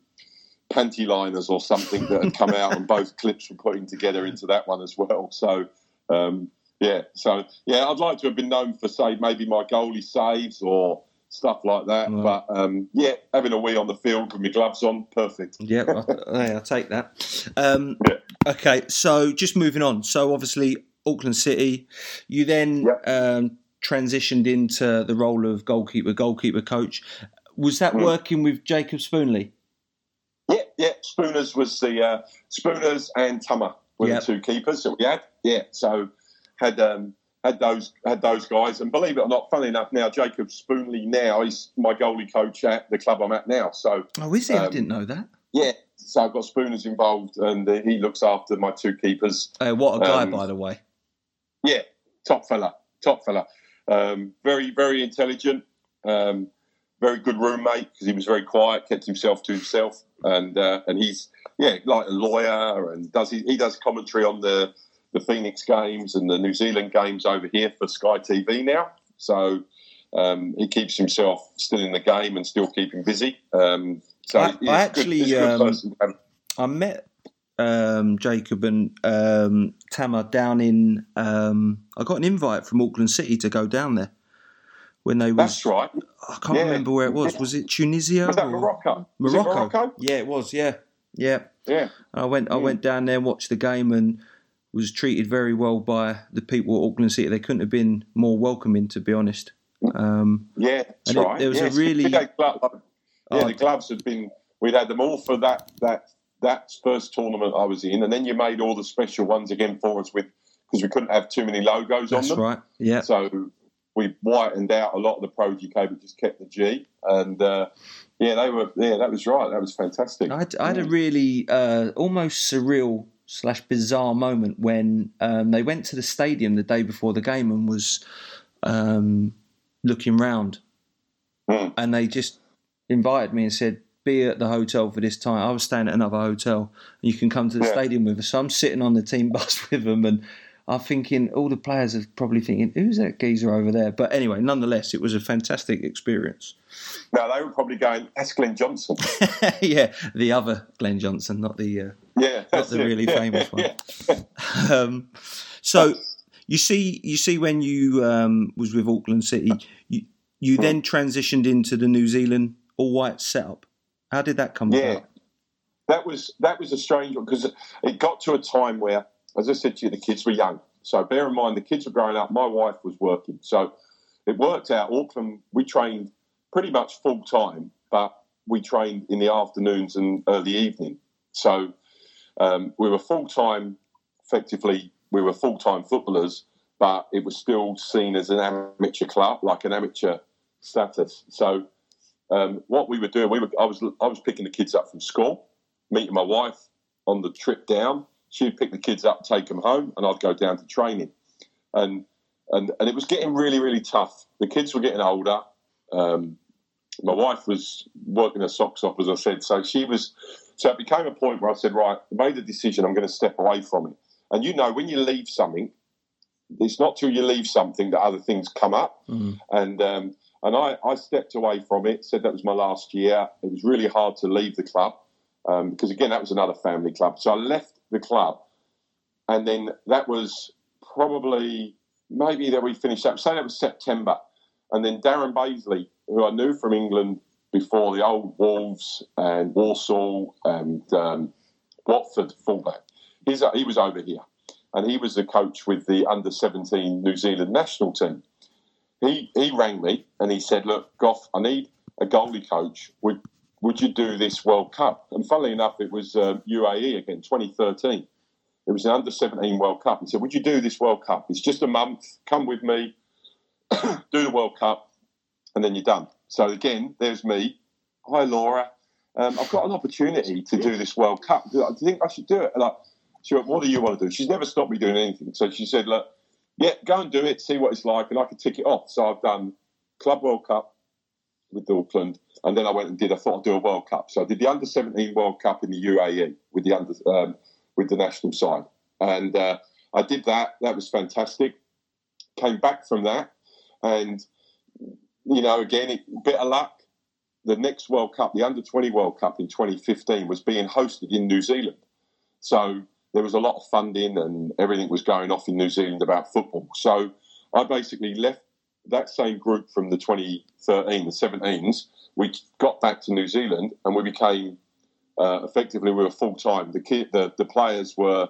panty liners or something that had come out, and both <laughs> clips were putting together into that one as well. So, um, yeah, so yeah, I'd like to have been known for say maybe my goalie saves or stuff like that. But um, yeah, having a wee on the field with my gloves on, perfect. Yeah, I, <laughs> will take that. Um, yeah. Okay, so just moving on. So obviously Auckland City, you then yep. um, transitioned into the role of goalkeeper, goalkeeper coach. Was that mm. working with Jacob Spoonley? Yeah, yeah. Spooners was the uh, Spooners and Tama were yep. the two keepers that we had. Yeah, so had um, had those had those guys, and believe it or not, funny enough, now Jacob Spoonley now is my goalie coach at the club I'm at now. So oh, is he? Um, I didn't know that. Yeah, so I've got Spooners involved, and uh, he looks after my two keepers. Uh, what a guy, um, by the way. Yeah, top fella, top fella. Um, very, very intelligent. Um, very good roommate because he was very quiet, kept himself to himself, and uh, and he's yeah like a lawyer and does he, he does commentary on the the Phoenix games and the New Zealand games over here for Sky TV now. So um, he keeps himself still in the game and still keeping busy. Um, so I, I actually good, um, I met um, Jacob and um, Tama down in. Um, I got an invite from Auckland City to go down there when they was. That's right. I can't yeah. remember where it was. Was it Tunisia? Was that Morocco? Morocco. It Morocco? Yeah, it was. Yeah, yeah. Yeah. I went. I went down there, and watched the game, and was treated very well by the people at Auckland City. They couldn't have been more welcoming, to be honest. Um, yeah, that's right. It, there was a really. Yeah, oh, the gloves had been. We'd had them all for that that that first tournament I was in, and then you made all the special ones again for us with because we couldn't have too many logos That's on them. That's right. Yeah. So we whitened out a lot of the Pro GK, but just kept the G. And uh, yeah, they were. Yeah, that was right. That was fantastic. I had, I had a really uh, almost surreal slash bizarre moment when um, they went to the stadium the day before the game and was um, looking round, mm. and they just invited me and said, be at the hotel for this time. I was staying at another hotel. And you can come to the yeah. stadium with us. So I'm sitting on the team <laughs> bus with them, and I'm thinking all the players are probably thinking, "Who's that geezer over there?" But anyway, nonetheless, it was a fantastic experience. No, they were probably going, "That's Glenn Johnson." <laughs> yeah, the other Glenn Johnson, not the uh, yeah, not the really famous one. <laughs> um, so You see, you see, when you um, was with Auckland City, you you then transitioned into the New Zealand all white setup. How did that come Yeah, about? that was that was a strange one because it got to a time where, as I said to you, the kids were young. So bear in mind the kids were growing up. My wife was working, so it worked out. Auckland, we trained pretty much full time, but we trained in the afternoons and early evening. So um, we were full time. Effectively, we were full time footballers, but it was still seen as an amateur club, like an amateur status. So um, what we were doing, we were, I was I was picking the kids up from school, meeting my wife on the trip down. She'd pick the kids up, take them home, and I'd go down to training. And and and it was getting really really tough. The kids were getting older. Um, my wife was working her socks off, as I said. So she was. So it became a point where I said, right, I made a decision. I'm going to step away from it. And you know, when you leave something, it's not till you leave something that other things come up. Mm. And um, and I, I stepped away from it. Said that was my last year. It was really hard to leave the club um, because again, that was another family club. So I left the club, and then that was probably maybe that we finished up. Say that was September, and then Darren Bazeley, who I knew from England before the old Wolves and Walsall and um, Watford fullback. He's, he was over here, and he was the coach with the under 17 New Zealand national team. He he rang me and he said, "Look, Goff, I need a goalie coach. Would would you do this World Cup?" And funnily enough, it was uh, UAE again, 2013. It was an under 17 World Cup. He said, Would you do this World Cup? It's just a month. Come with me, <coughs> do the World Cup, and then you're done. So again, there's me. Hi, Laura. Um, I've got an opportunity to do this World Cup. Do you think I should do it? And I, she went, What do you want to do? She's never stopped me doing anything. So she said, Look, yeah, go and do it, see what it's like, and I could tick it off. So I've done Club World Cup with Auckland, and then I went and did. I thought I'd do a World Cup, so I did the Under 17 World Cup in the UAE with the under um, with the national side, and uh, I did that. That was fantastic. Came back from that, and you know, again, it, bit of luck. The next World Cup, the Under 20 World Cup in 2015, was being hosted in New Zealand. So there was a lot of funding and everything was going off in New Zealand about football. So I basically left that same group from the 2013, the 17s. We got back to New Zealand and we became uh, effectively we were full time. The, the the players were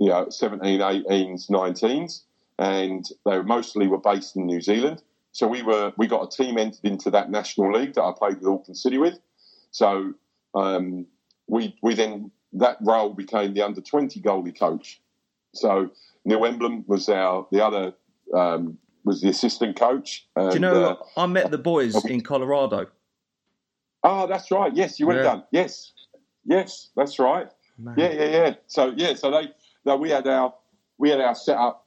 you know 17, 18s, 19s, and they mostly were based in New Zealand. So we were we got a team entered into that national league that I played with Auckland City with. So um, we we then that role became the under twenty goalie coach. So Neil Emblen was our the other um, was the assistant coach. And, Do you know, uh, I met the boys <laughs> in Colorado. oh, that's right. Yes, you would have Yeah. done. Yes, yes, that's right. Man. Yeah, yeah, yeah. So yeah, so they no, we had our we had our setup.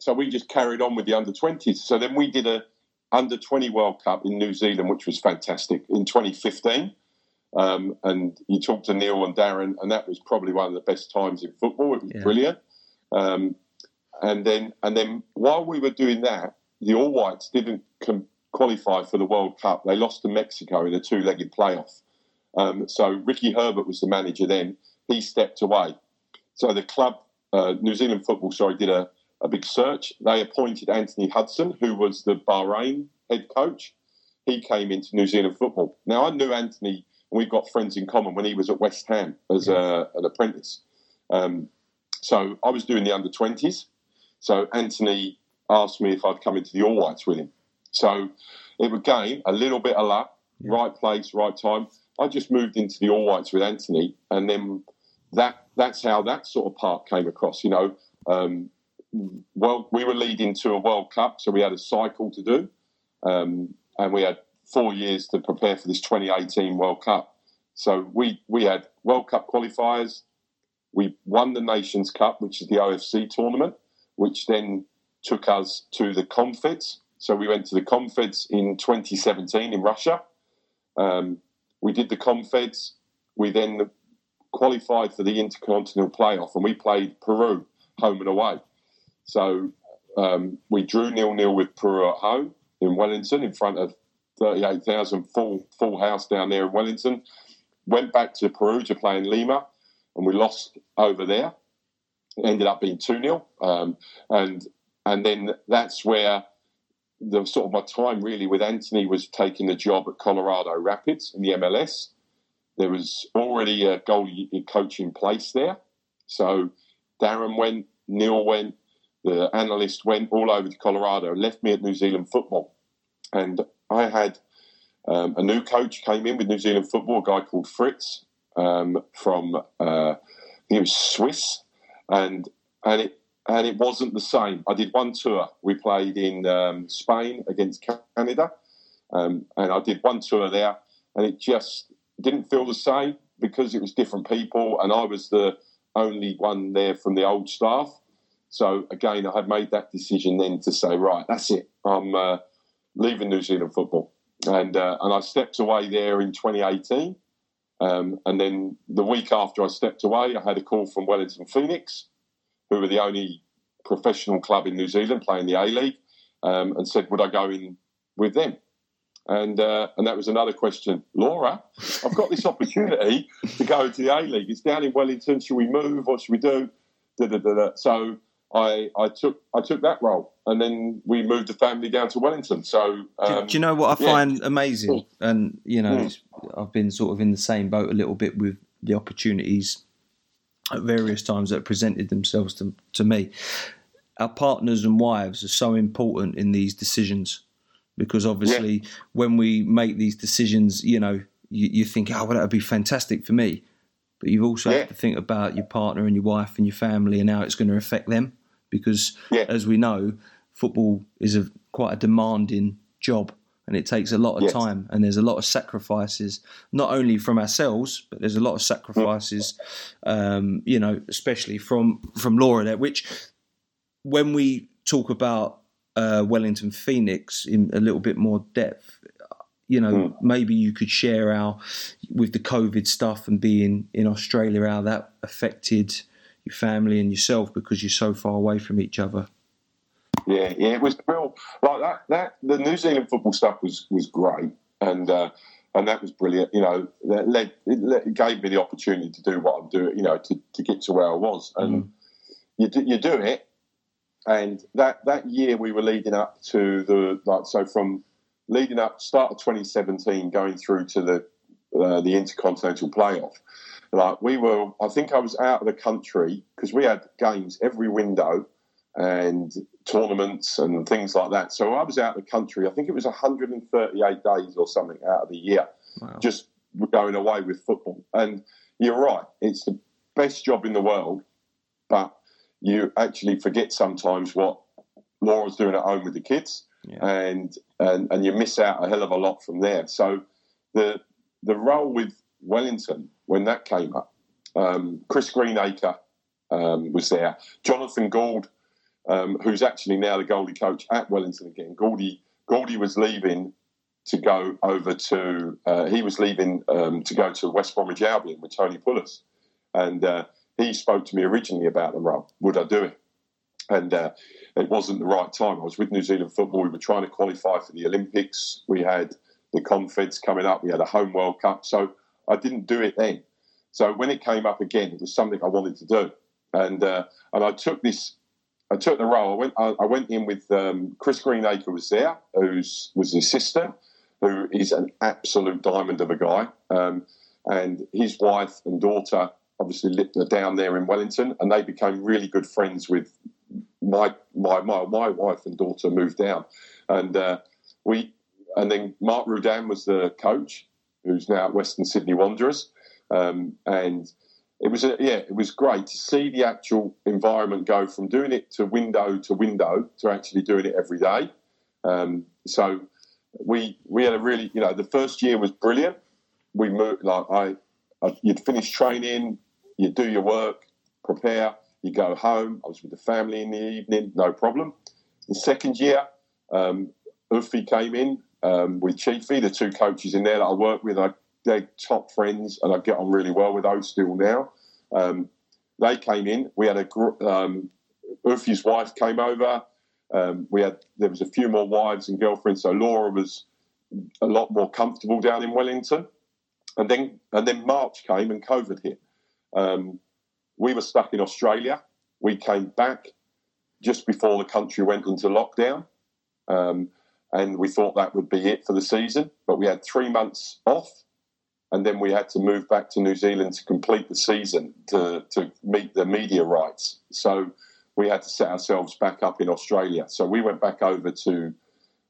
So we just carried on with the under twenties. So then we did a under twenty World Cup in New Zealand, which was fantastic in 2015. Um, and you talked to Neil and Darren, and that was probably one of the best times in football. It was Yeah. brilliant. Um, and then and then while we were doing that, the All Whites didn't com- qualify for the World Cup. They lost to Mexico in a two-legged playoff. Um, so Ricky Herbert was the manager then. He stepped away. So the club, uh, New Zealand Football, sorry, did a, a big search. They appointed Anthony Hudson, who was the Bahrain head coach. He came into New Zealand football. Now I knew Anthony, and we've got friends in common when he was at West Ham as a, an apprentice. Um, so I was doing the under twenties. So Anthony asked me if I'd come into the All Whites with him. So it was again a little bit of luck, Yeah. right place, right time. I just moved into the All Whites with Anthony, and then that that's how that sort of part came across. You know, um, well, we were leading to a World Cup, so we had a cycle to do, um, and we had four years to prepare for this 2018 World Cup. So we we had World Cup qualifiers. We won the Nations Cup, which is the OFC tournament, which then took us to the Confeds. So we went to the Confeds in 2017 in Russia. Um, we did the Confeds. We then qualified for the Intercontinental Playoff, and we played Peru home and away. So um, we drew nil nil with Peru at home in Wellington in front of 38,000 full full house down there in Wellington. Went back to Peru to play in Lima, and we lost over there. Ended up being 2 0. Um, and and then that's where the sort of my time really with Anthony was taking the job at Colorado Rapids in the MLS. There was already a goalie coach in place there, so Darren went, Neil went, the analyst went all over to Colorado, left me at New Zealand football, and I had um, a new coach came in with New Zealand football, a guy called Fritz um, from uh, he was Swiss, and and it and it wasn't the same. I did one tour. We played in um, Spain against Canada, um, and I did one tour there, and it just didn't feel the same because it was different people, and I was the only one there from the old staff. So again, I had made that decision then to say, right, that's it. I'm uh, leaving New Zealand football, and uh, and I stepped away there in 2018. Um, and then the week after I stepped away, I had a call from Wellington Phoenix, who were the only professional club in New Zealand playing the A League, um, and said, would I go in with them? And uh, and that was another question. Laura, I've got this opportunity to go to the A League. It's down in Wellington. Should we move? What should we do? Da, da, da, so I, I took I took that role, and then we moved the family down to Wellington. So um, do, do, you know what I yeah. find amazing? And you know, mm. I've been sort of in the same boat a little bit with the opportunities at various times that presented themselves to, to me. Our partners and wives are so important in these decisions because obviously yeah. when we make these decisions, you know, you, you think, oh, well, that would be fantastic for me. But you've also yeah. to think about your partner and your wife and your family and how it's going to affect them because, yeah. as we know, football is a quite a demanding job and it takes a lot of yes. time and there's a lot of sacrifices not only from ourselves but there's a lot of sacrifices um, you know especially from from laura there which when we talk about uh, wellington phoenix in a little bit more depth you know mm. maybe you could share how with the covid stuff and being in australia how that affected your family and yourself because you're so far away from each other yeah, yeah, it was real like that. That the New Zealand football stuff was was great, and uh, and that was brilliant. You know, that led it, led, it, gave me the opportunity to do what I'm doing. You know, to, to get to where I was, and mm. you do, you do it. And that that year we were leading up to the like so from leading up start of 2017 going through to the uh, the intercontinental playoff. Like we were, I think I was out of the country because we had games every window and tournaments and things like that. So I was out of the country. I think it was 138 days or something out of the year, wow. just going away with football. And you're right, it's the best job in the world, but you actually forget sometimes what Laura's doing at home with the kids, yeah. and, and and you miss out a hell of a lot from there. So the the role with Wellington when that came up, um, Chris Greenacre um, was there, Jonathan Gould um, who's actually now the goalie coach at Wellington again. Goldie, Goldie was leaving to go over to, uh, he was leaving um, to go to West Bromwich Albion with Tony Pulis. And uh, he spoke to me originally about the role. Would I do it? And uh, it wasn't the right time. I was with New Zealand football. We were trying to qualify for the Olympics. We had the Confeds coming up. We had a home World Cup. So I didn't do it then. So when it came up again, it was something I wanted to do. And, uh, and I took this I took the role. I went. I, I went in with um, Chris Greenacre was there, who's was his sister, who is an absolute diamond of a guy, um, and his wife and daughter obviously lived down there in Wellington, and they became really good friends with my my my, my wife and daughter moved down, and uh, we and then Mark Rudan was the coach, who's now at Western Sydney Wanderers, um, and it was a, yeah, it was great to see the actual environment go from doing it to window to window to actually doing it every day. Um, so we we had a really you know the first year was brilliant. We moved like I, I you'd finish training, you do your work, prepare, you go home. I was with the family in the evening, no problem. The second year, um, Ufi came in um, with Chiefy, the two coaches in there that I work with. I they're top friends, and I get on really well with those still now. Um, they came in. We had a um, Ufi's wife came over. Um, we had there was a few more wives and girlfriends, so Laura was a lot more comfortable down in Wellington. And then and then March came and COVID hit. Um, we were stuck in Australia. We came back. just before the country went into lockdown. Um, and we thought that would be it for the season. But we had three months off, and then we had to move back to New Zealand to complete the season to, to meet the media rights. So we had to set ourselves back up in Australia. So we went back over to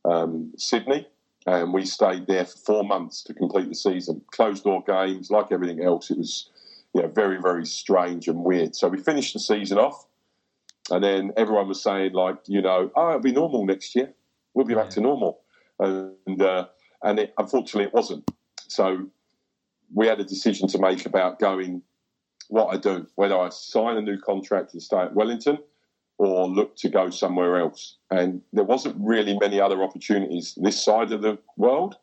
um, Sydney and we stayed there for four months to complete the season. Closed door games, like everything else, it was you know, very, very strange and weird. So we finished the season off, and then everyone was saying, like, you know, oh, it'll be normal next year. We'll be back to normal. And, uh, and it, unfortunately, it wasn't. So we had a decision to make about going what I do, whether I sign a new contract and stay at Wellington or look to go somewhere else. And there wasn't really many other opportunities this side of the world.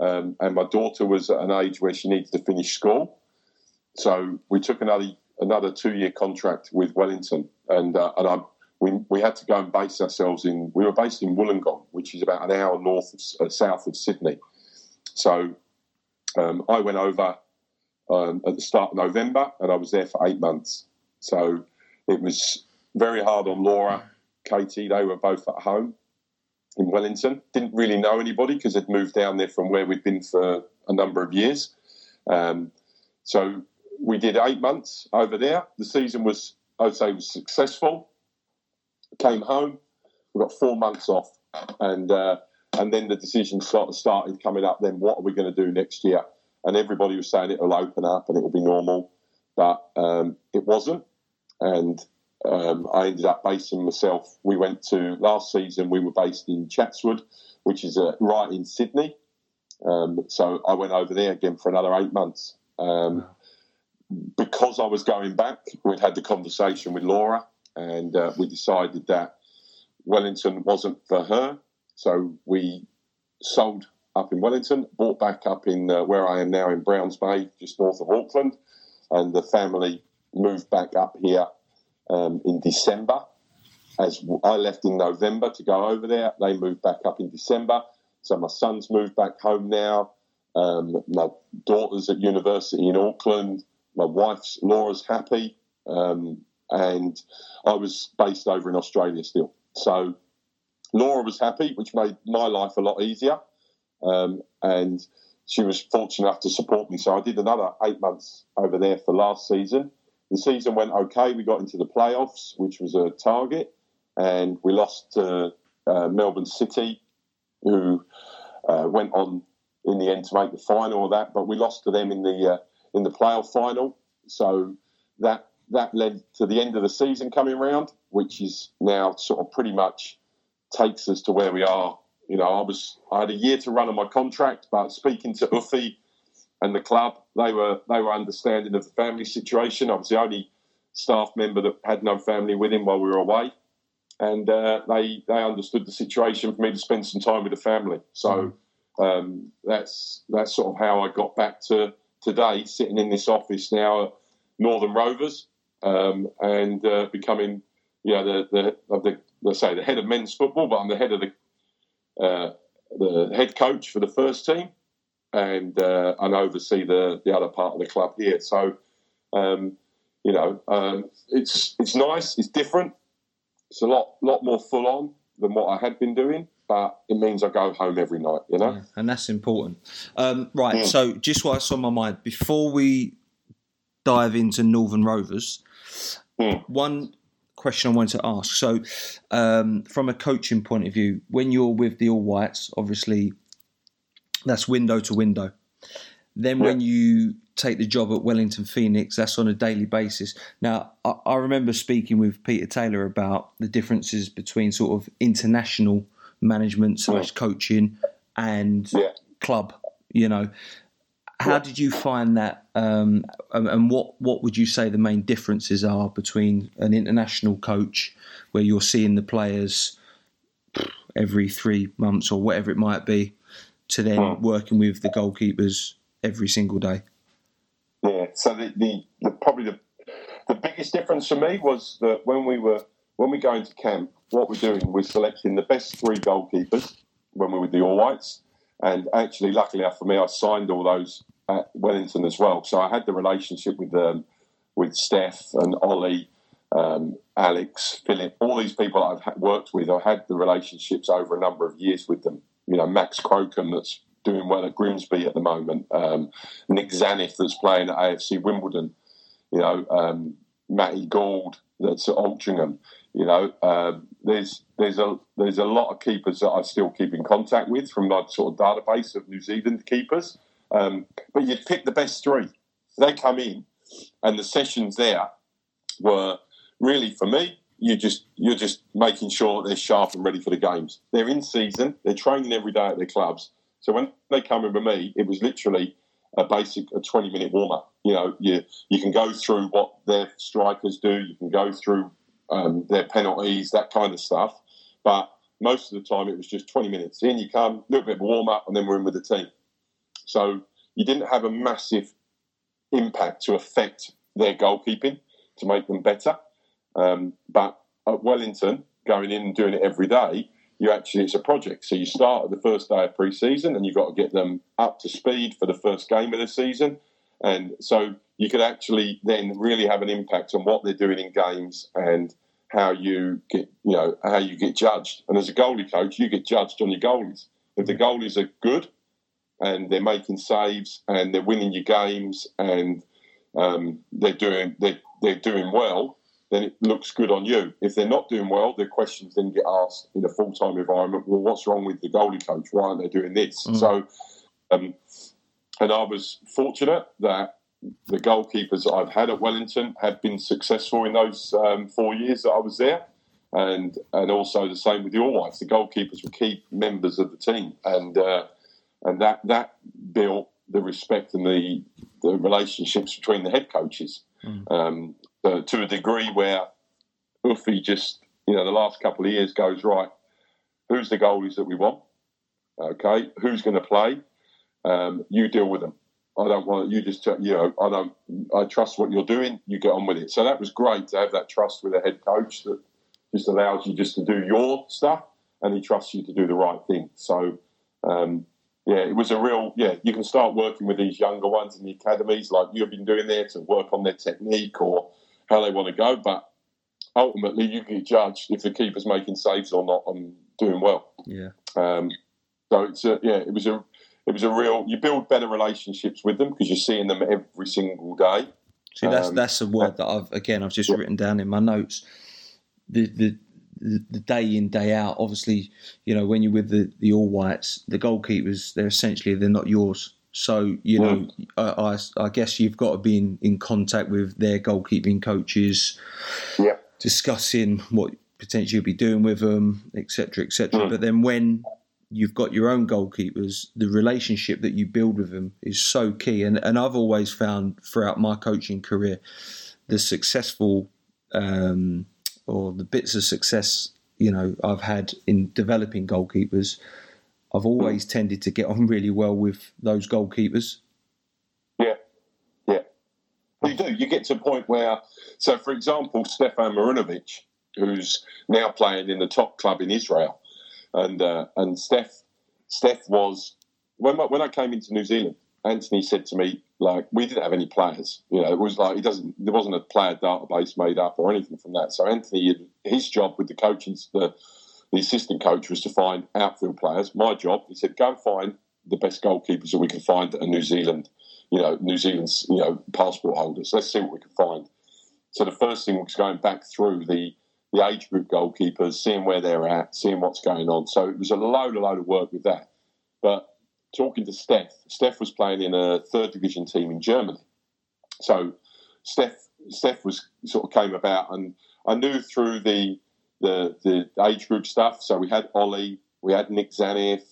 Um, and my daughter was at an age where she needed to finish school, so we took another another two year contract with Wellington, and uh, and I, we we had to go and base ourselves in. We were based in Wollongong, which is about an hour north of, uh, south of Sydney. So um, I went over um, at the start of November, and I was there for eight months. So it was very hard on Laura, Katie. They were both at home in Wellington. Didn't really know anybody because they'd moved down there from where we'd been for a number of years. Um, so we did eight months over there. The season was, I'd say, was successful. Came home. We got four months off, and uh, and then the decision sort of started coming up. Then what are we going to do next year? And everybody was saying it will open up and it will be normal, but um, it wasn't. And um, I ended up basing myself. We went to last season. We were based in Chatswood, which is uh, right in Sydney. Um, so I went over there again for another eight months. Um, because I was going back, we'd had the conversation with Laura, and uh, we decided that Wellington wasn't for her. So we sold up in Wellington, bought back up in uh, where I am now in Browns Bay, just north of Auckland, and the family moved back up here um, in December. As I left in November to go over there, they moved back up in December. So my son's moved back home now. Um, my daughter's at university in Auckland. My wife's Laura's happy, um, and I was based over in Australia still. So Laura was happy, which made my life a lot easier, um, and she was fortunate enough to support me. So I did another eight months over there for last season. The season went okay. We got into the playoffs, which was a target, and we lost to uh, Melbourne City, who uh, went on in the end to make the final of that. But we lost to them in the uh, in the playoff final. So that that led to the end of the season coming round, which is now sort of pretty much takes us to where we are. You know, I was I had a year to run on my contract, but speaking to Uffy and the club, they were they were understanding of the family situation. I was the only staff member that had no family with him while we were away, and uh, they they understood the situation for me to spend some time with the family. So mm. um, that's that's sort of how I got back to today, sitting in this office now at Northern Rovers, um, and uh, becoming, you know, the the, the let's say the head of men's football, but I'm the head of the uh, the head coach for the first team, and uh, and oversee the the other part of the club here. So, um, you know, um, it's it's nice, it's different, it's a lot lot more full on than what I had been doing but it means I go home every night, you know? Yeah, and that's important. Um, right, mm. so just what's on my mind, before we dive into Northern Rovers, mm. one question I wanted to ask. So, um, from a coaching point of view, when you're with the All Whites, obviously that's window to window. Then yeah. when you take the job at Wellington Phoenix, that's on a daily basis. Now, I, I remember speaking with Peter Taylor about the differences between sort of international management slash coaching and yeah. club. You know, how did you find that, um, and what what would you say the main differences are between an international coach, where you're seeing the players every three months or whatever it might be, to then hmm. working with the goalkeepers every single day? Yeah. So the, the, the probably the the biggest difference for me was that when we were when we go into camp, what we're doing, we're selecting the best three goalkeepers when we're with the All Whites. And actually, luckily for me, I signed all those at Wellington as well. So I had the relationship with um, with Steph and Ollie um, Alex, Philip, all these people I've worked with, I've had the relationships over a number of years with them. You know, Max Crocombe, that's doing well at Grimsby at the moment. Um, Nick Tzanev, that's playing at AFC Wimbledon. You know, um, Matty Gould, that's at Altrincham. You know, uh, there's there's a there's a lot of keepers that I still keep in contact with from my sort of database of New Zealand keepers. Um, but you'd pick the best three. They come in, and the sessions there were really for me. You just you're just making sure they're sharp and ready for the games. They're in season. They're training every day at their clubs. So when they come in with me, it was literally a basic a 20 minute warm up. You know, you you can go through what their strikers do. You can go through um, their penalties, that kind of stuff. But most of the time, it was just 20 minutes. In you come, a little bit of warm up, and then we're in with the team. So you didn't have a massive impact to affect their goalkeeping to make them better. Um, but at Wellington, going in and doing it every day, you actually it's a project. So you start at the first day of pre-season, and you've got to get them up to speed for the first game of the season. And so you could actually then really have an impact on what they're doing in games and how you get, you know, how you get judged. And as a goalie coach, you get judged on your goalies. If the goalies are good and they're making saves and they're winning your games and um, they're doing they're, they're doing well, then it looks good on you. If they're not doing well, the questions then get asked in a full time environment. Well, what's wrong with the goalie coach? Why aren't they doing this? Mm. So, um, and I was fortunate that the goalkeepers I've had at Wellington have been successful in those um, four years that I was there. And and also the same with the All Whites. The goalkeepers were key members of the team, and uh, and that that built the respect and the the relationships between the head coaches mm. um, uh, to a degree where Uffy just you know the last couple of years goes right. Who's the goalies that we want? Okay, who's going to play? Um, you deal with them. I don't want you just you know I don't I trust what you're doing. You get on with it. So that was great to have that trust with a head coach that just allows you just to do your stuff, and he trusts you to do the right thing. So um, yeah, it was a real yeah. You can start working with these younger ones in the academies, like you've been doing there, to work on their technique or how they want to go. But ultimately, you get judged if the keeper's making saves or not and doing well. Yeah. Um, so it's a, yeah, it was a it was a real. You build better relationships with them because you're seeing them every single day. See, that's um, that's a word that I've again I've just yeah. written down in my notes. The, the the day in day out. Obviously, you know when you're with the the All Whites, the goalkeepers they're essentially they're not yours. So you know, I, I, I guess you've got to be in, in contact with their goalkeeping coaches, yeah. discussing what potentially you'll be doing with them, etc., etc. Mm. But then when you've got your own goalkeepers, the relationship that you build with them is so key. And, and I've always found throughout my coaching career, the successful um, or the bits of success you know I've had in developing goalkeepers, I've always tended to get on really well with those goalkeepers. Yeah, yeah, you do. You get to a point where, so for example, Stefan Marinovic, who's now playing in the top club in Israel and uh, and Steph Steph was when I, when I came into New Zealand. Anthony said to me, like, we didn't have any players. You know, it was like he doesn't. There wasn't a player database made up or anything from that. So Anthony, his job with the coaching, the the assistant coach was to find outfield players. My job, he said, go and find the best goalkeepers that we can find at New Zealand. You know, New Zealand's you know passport holders. Let's see what we can find. So the first thing was going back through the the age group goalkeepers, seeing where they're at, seeing what's going on. So it was a load, a load of work with that. But talking to Steph, Steph was playing in a third division team in Germany. So Steph, Steph was sort of came about, and I knew through the the, the age group stuff. So we had Ollie, we had Nick Tzanev,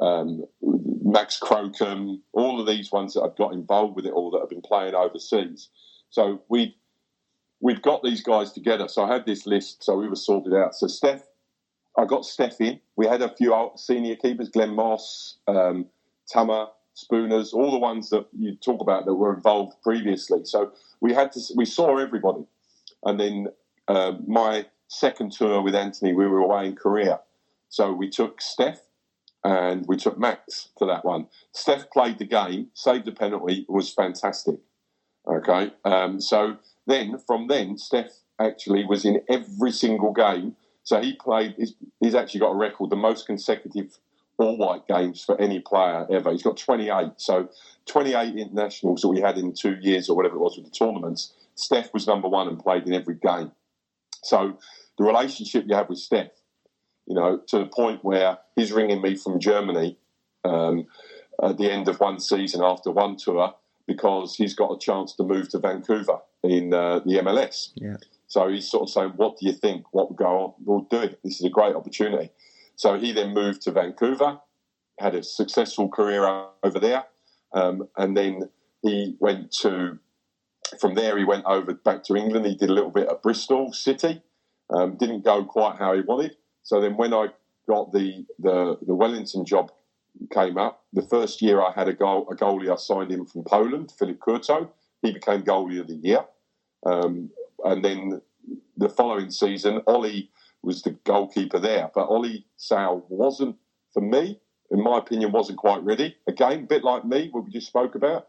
um, Max Crocombe, all of these ones that I've got involved with it all that have been playing overseas. So we we've got these guys together. So I had this list, so we were sorted out. So Steph, I got Steph in. We had a few senior keepers, Glenn Moss, um, Tama, Spooners, all the ones that you talk about that were involved previously. So we had to, we saw everybody. And then uh, my second tour with Anthony, we were away in Korea. So we took Steph and we took Max to that one. Steph played the game, saved the penalty, was fantastic. Okay. Um, so then from then, Steph actually was in every single game. So he played. He's, he's actually got a record, the most consecutive all white games for any player ever. He's got 28. So 28 internationals that we had in two years or whatever it was with the tournaments. Steph was number one and played in every game. So the relationship you have with Steph, you know, to the point where he's ringing me from Germany um, at the end of one season after one tour because he's got a chance to move to Vancouver in uh, the MLS. Yeah. So he's sort of saying, "What do you think? What will go on? We'll do it. This is a great opportunity." So he then moved to Vancouver, had a successful career over there, um, and then he went to. From there, he went over back to England. He did a little bit at Bristol City. Um, didn't go quite how he wanted. So then, when I got the the, the Wellington job came up, the first year I had a goal a goalie I signed him from Poland, Filip Kurto. He became goalie of the year. Um, and then the following season, Ollie was the goalkeeper there. But Ollie Sow wasn't, for me, in my opinion, wasn't quite ready. Again, a bit like me, what we just spoke about.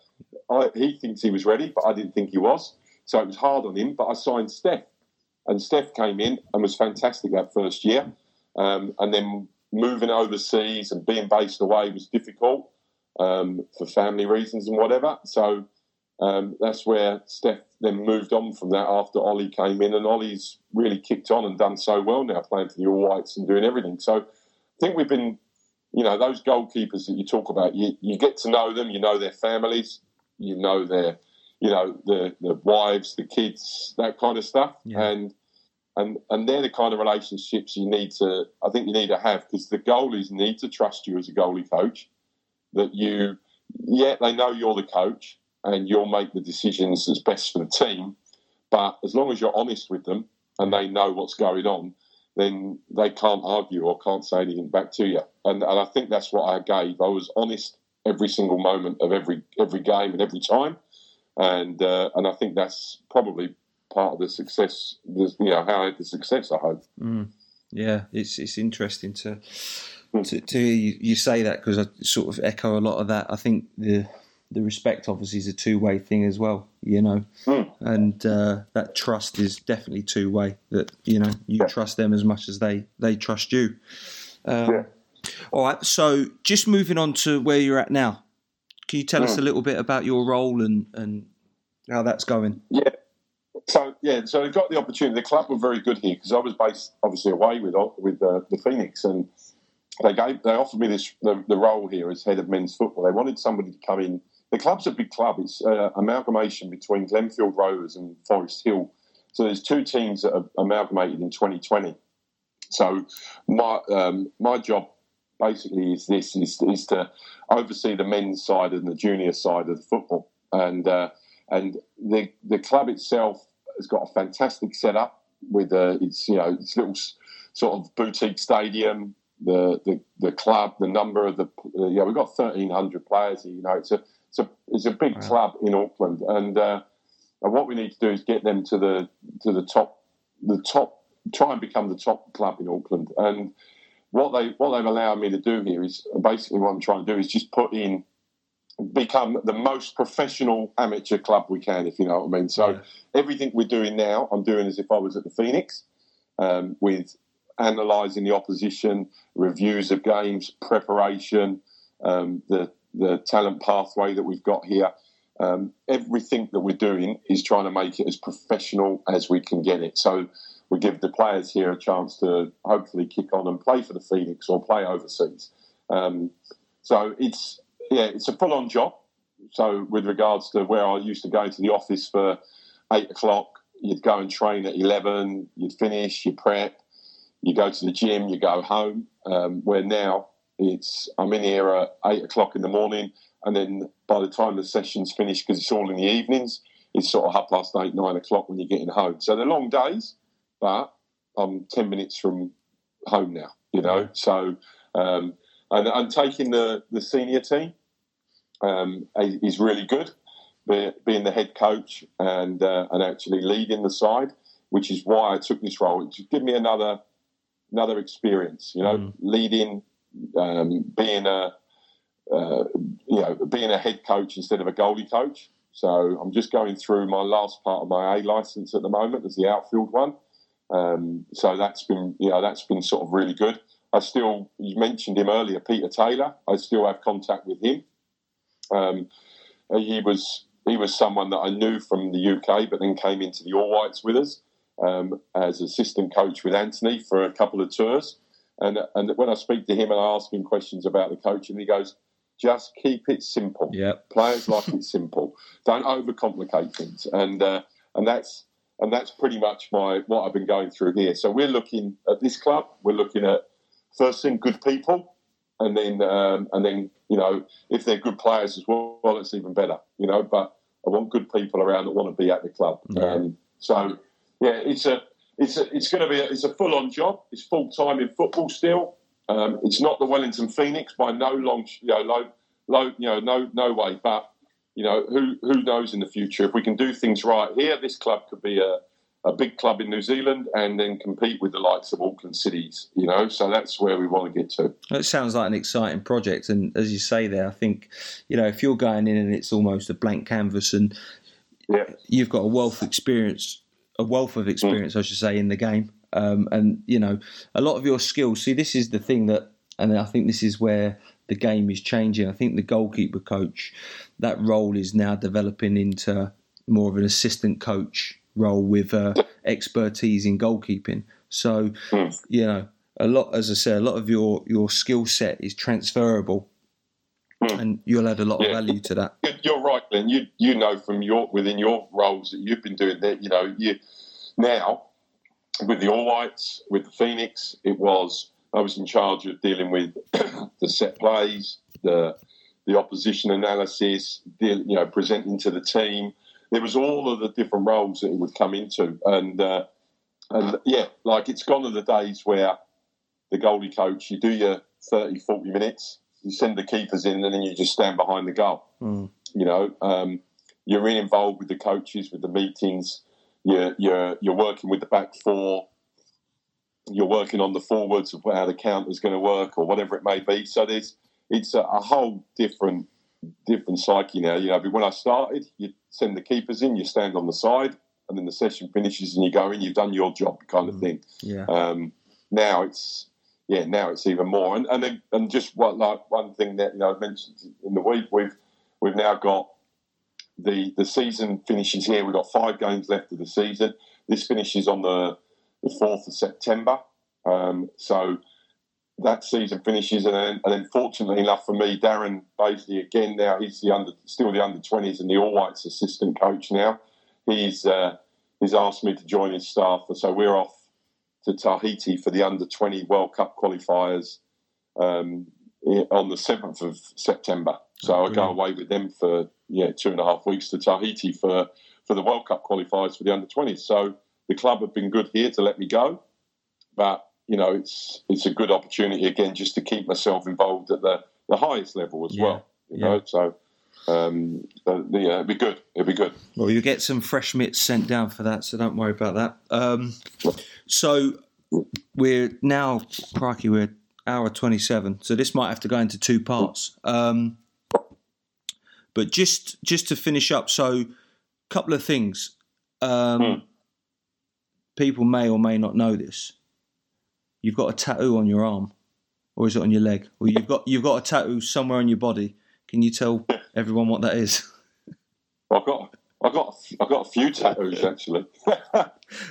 I, he thinks he was ready, but I didn't think he was. So it was hard on him. But I signed Steph, and Steph came in and was fantastic that first year. Um, and then moving overseas and being based away was difficult um, for family reasons and whatever. So um, that's where Steph then moved on from that after Ollie came in, and Ollie's really kicked on and done so well now, playing for the All Whites and doing everything. So I think we've been, you know, those goalkeepers that you talk about, you, you get to know them, you know their families, you know their, you know, the, the wives, the kids, that kind of stuff. Yeah. And and and they're the kind of relationships you need to I think you need to have because the goalies need to trust you as a goalie coach that you yeah they know you're the coach and you'll make the decisions that's best for the team but as long as you're honest with them and they know what's going on then they can't argue or can't say anything back to you. And, and I think that's what I gave. I was honest every single moment of every every game and every time. And uh, and I think that's probably part of the success. You know how I had the success. I hope. Mm. Yeah, it's it's interesting to hmm. to, to hear you, you say that because I sort of echo a lot of that. I think the the respect obviously is a two way thing as well, you know, mm. and uh, that trust is definitely two way. That you know you yeah. trust them as much as they they trust you. Um, yeah. All right, so just moving on to where you're at now. Can you tell mm. us hmm. a little bit about your role and and how that's going? Yeah, yeah, so I got the opportunity. The club were very good here because I was based obviously away with with uh, the Phoenix, and they gave they offered me this the, the, role here as head of men's football. They wanted somebody to come in. The club's a big club. It's uh, amalgamation between Glenfield Rovers and Forrest Hill. So there's two teams that are amalgamated in 2020. So my um, my job basically is this is, is to oversee the men's side and the junior side of the football, and uh, and the the club itself has got a fantastic setup with uh, its you know its little sort of boutique stadium, the the, the club, the number of the uh, yeah we've got thirteen hundred players. Here you know it's a it's a it's a big wow. club in Auckland, and uh, and what we need to do is get them to the to the top the top try and become the top club in Auckland and. What they what they've allowed me to do here is basically what I'm trying to do is just put in become the most professional amateur club we can, if you know what I mean. So yeah. everything we're doing now, I'm doing as if I was at the Phoenix, um, with analysing the opposition, reviews of games, preparation, um, the the talent pathway that we've got here. Um, everything that we're doing is trying to make it as professional as we can get it. So we give the players here a chance to hopefully kick on and play for the Phoenix or play overseas. Um, so it's yeah, it's a full on job. So, with regards to where I used to go to the office for eight o'clock, you'd go and train at 11, you'd finish, you prep, you go to the gym, you go home. Um, where now it's, I'm in here at eight o'clock in the morning, and then by the time the session's finished, because it's all in the evenings, it's sort of half past eight, nine o'clock when you're getting home. So they're long days, but I'm 10 minutes from home now, you know. So, um, and I'm taking the, the senior team um, is really good, being the head coach and uh, and actually leading the side, which is why I took this role. It just give me another another experience, you know, mm. leading, um, being a uh, you know being a head coach instead of a goalie coach. So I'm just going through my last part of my A license at the moment as the outfield one. Um, so that's been, you know, that's been sort of really good. I still, you mentioned him earlier, Peter Taylor. I still have contact with him. Um, he was he was someone that I knew from the UK, but then came into the All Whites with us um, as assistant coach with Anthony for a couple of tours. And and when I speak to him and I ask him questions about the coaching, he goes, "Just keep it simple. Yep. Players like it simple. Don't overcomplicate things." And uh, and that's and that's pretty much my what I've been going through here. So we're looking at this club. We're looking at first thing good people, and then um, and then you know if they're good players as well, well, it's even better. You know, but I want good people around that want to be at the club. Yeah. Um, so yeah, it's a it's a, it's going to be a, it's a full on job. It's full time in football still. Um, it's not the Wellington Phoenix by no long you know low low you know no no way. But you know who who knows in the future if we can do things right here, this club could be a a big club in New Zealand and then compete with the likes of Auckland cities, you know. So that's where we want to get to. It sounds like an exciting project, and as you say there, I think you know if you're going in and it's almost a blank canvas, and Yeah. you've got a wealth of experience, a wealth of experience, I should say, in the game, um, and you know a lot of your skills. See, this is the thing that, and I think this is where the game is changing. I think the goalkeeper coach, that role is now developing into more of an assistant coach role with uh, expertise in goalkeeping. So, Mm. you know, a lot, as I say, a lot of your your skill set is transferable, Mm. and you'll add a lot of value to that. <laughs> You're right, Glenn. You you know from your within your roles that you've been doing that. You know you now with the All Whites, with the Phoenix, it was I was in charge of dealing with <coughs> the set plays, the the opposition analysis, deal, you know, presenting to the team. There was all of the different roles that it would come into, and uh, and yeah, like it's gone are the days where the goalie coach, you do your 30, 40 minutes, you send the keepers in, and then you just stand behind the goal. Mm. you know um, you're in involved with the coaches with the meetings you're, you're you're working with the back four you're working on the forwards of how the counter's going to work or whatever it may be. So there's it's a, a whole different different psyche now you know but when I started you send the keepers in you stand on the side and then the session finishes and you go in you've done your job kind of Mm. thing Yeah, um, now it's yeah, now it's even more. And and then, and just what like one thing that you know I mentioned in the week we've we've now got the the season finishes here. We've got five games left of the season. This finishes on the the fourth of September. Um, so that season finishes, and then, and then fortunately enough for me, Darren Bazeley again now he's the under still the under twenties and the All Whites assistant coach now. He's uh, he's asked me to join his staff, so we're off to Tahiti for the under 20 World Cup qualifiers um, on the 7th of September. So Oh, I go away with them for yeah two and a half weeks to Tahiti for, for the World Cup qualifiers for the under 20s. So the club have been good here to let me go, but you know it's it's a good opportunity again just to keep myself involved at the, the highest level as Yeah, well. You yeah. know, so um, so, yeah, it'd be good. It'd be good. well, you'll get some fresh mitts sent down for that, so don't worry about that. Um, so we're now, crikey, we're hour twenty-seven. So this might have to go into two parts. Um, but just just to finish up, so a couple of things. Um, Hmm. People may or may not know this. You've got a tattoo on your arm, or is it on your leg? Or you've got you've got a tattoo somewhere on your body. Can you tell everyone what that is? I've got, I've got, I've got a few tattoos actually.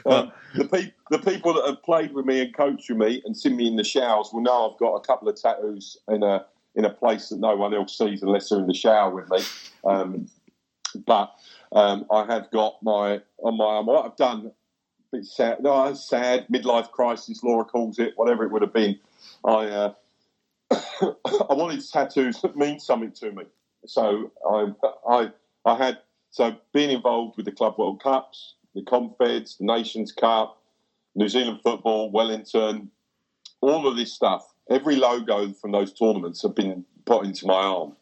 um, <laughs> the, pe- the people that have played with me and coached with me and seen me in the showers will know I've got a couple of tattoos in a in a place that no one else sees unless they're in the shower with me. Um, but um, I have got my on my arm. What I've done, bit sad, no, sad midlife crisis. Laura calls it whatever it would have been. I uh, <coughs> I wanted tattoos that mean something to me. So I I I had so being involved with the Club World Cups, the Confeds, the Nations Cup, New Zealand football, Wellington, all of this stuff. Every logo from those tournaments have been put into my arm,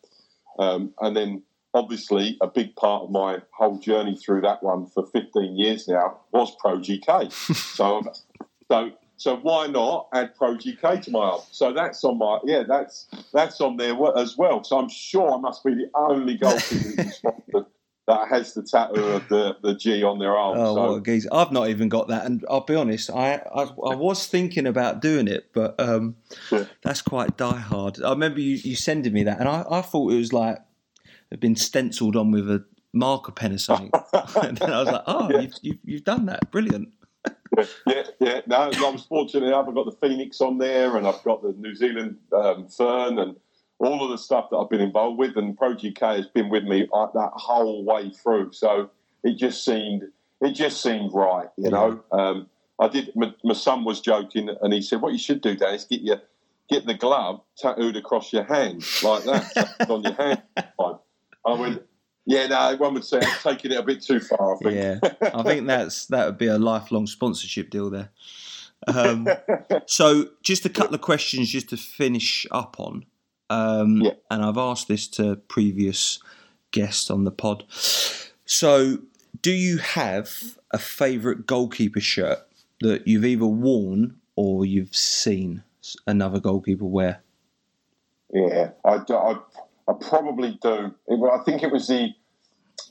um, and then obviously a big part of my whole journey through that one for 15 years now was Pro GK. <laughs> so so so why not add Pro GK to my arm? So that's on my yeah that's that's on there as well. So I'm sure I must be the only goalkeeper <laughs> that has the tattoo of the, the G on their arm. Oh, so, what a geezer! I've not even got that, and I'll be honest, I I, I was thinking about doing it, but um, Yeah. that's quite die hard. I remember you, you sending me that, and I, I thought it was like it'd been stenciled on with a marker pen or something. <laughs> <laughs> and then I was like, oh, Yeah. you've, you've, you've done that, brilliant. yeah, yeah. No, I was <laughs> fortunate enough. I've got the Phoenix on there, and I've got the New Zealand um, Fern, and all of the stuff that I've been involved with. And Pro GK has been with me uh, that whole way through. So it just seemed, it just seemed right, you know. Um, I did. My, my son was joking, and he said, "What you should do, Dan, is get your get the glove tattooed across your hand like that, on your hand." I would. "Yeah, no, one would say I'm taking it a bit too far." I think. Yeah, I think that's that would be a lifelong sponsorship deal there. Um, <laughs> so, just a couple of questions just to finish up on. Um, Yeah. And I've asked this to previous guests on the pod. So, do you have a favourite goalkeeper shirt that you've either worn or you've seen another goalkeeper wear? Yeah, I, I, I probably do. It, well, I think it was the,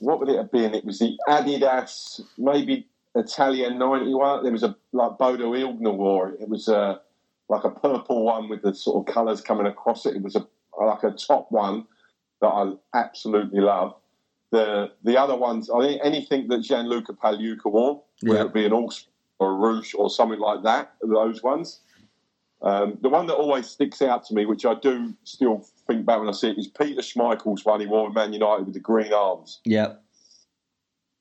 what would it have been? It was the Adidas, maybe Italian 91. There was a, like Bodo Ilgner wore it. It was a, like a purple one with the sort of colours coming across it. It was a like a top one that I absolutely love. The the other ones, I think anything that Gianluca Pagliuca wore, whether Yeah. it be an Augsburg or a Reusch or something like that, those ones. Um, the one that always sticks out to me, which I do still think back when I see it, is Peter Schmeichel's one he wore in Man United with the green arms. Yeah,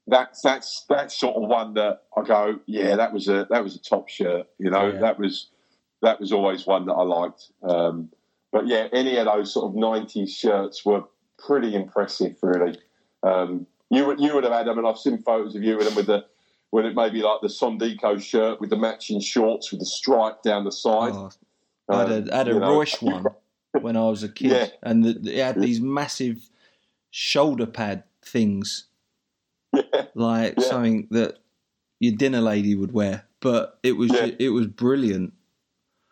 That's that's that sort of one that I go, yeah, that was a that was a top shirt. You know, Yeah. that was that was always one that I liked. Um, but yeah, any of those sort of '90s shirts were pretty impressive, really. Um, you would you would have had them, and I've seen photos of you with them with the with it maybe like the Sondico shirt with the matching shorts with the stripe down the side. Oh, I had Um, a, I had a know, Royce one <laughs> when I was a kid, Yeah. and the, it had these massive shoulder pad things, Yeah. like Yeah. something that your dinner lady would wear. But it was it was brilliant.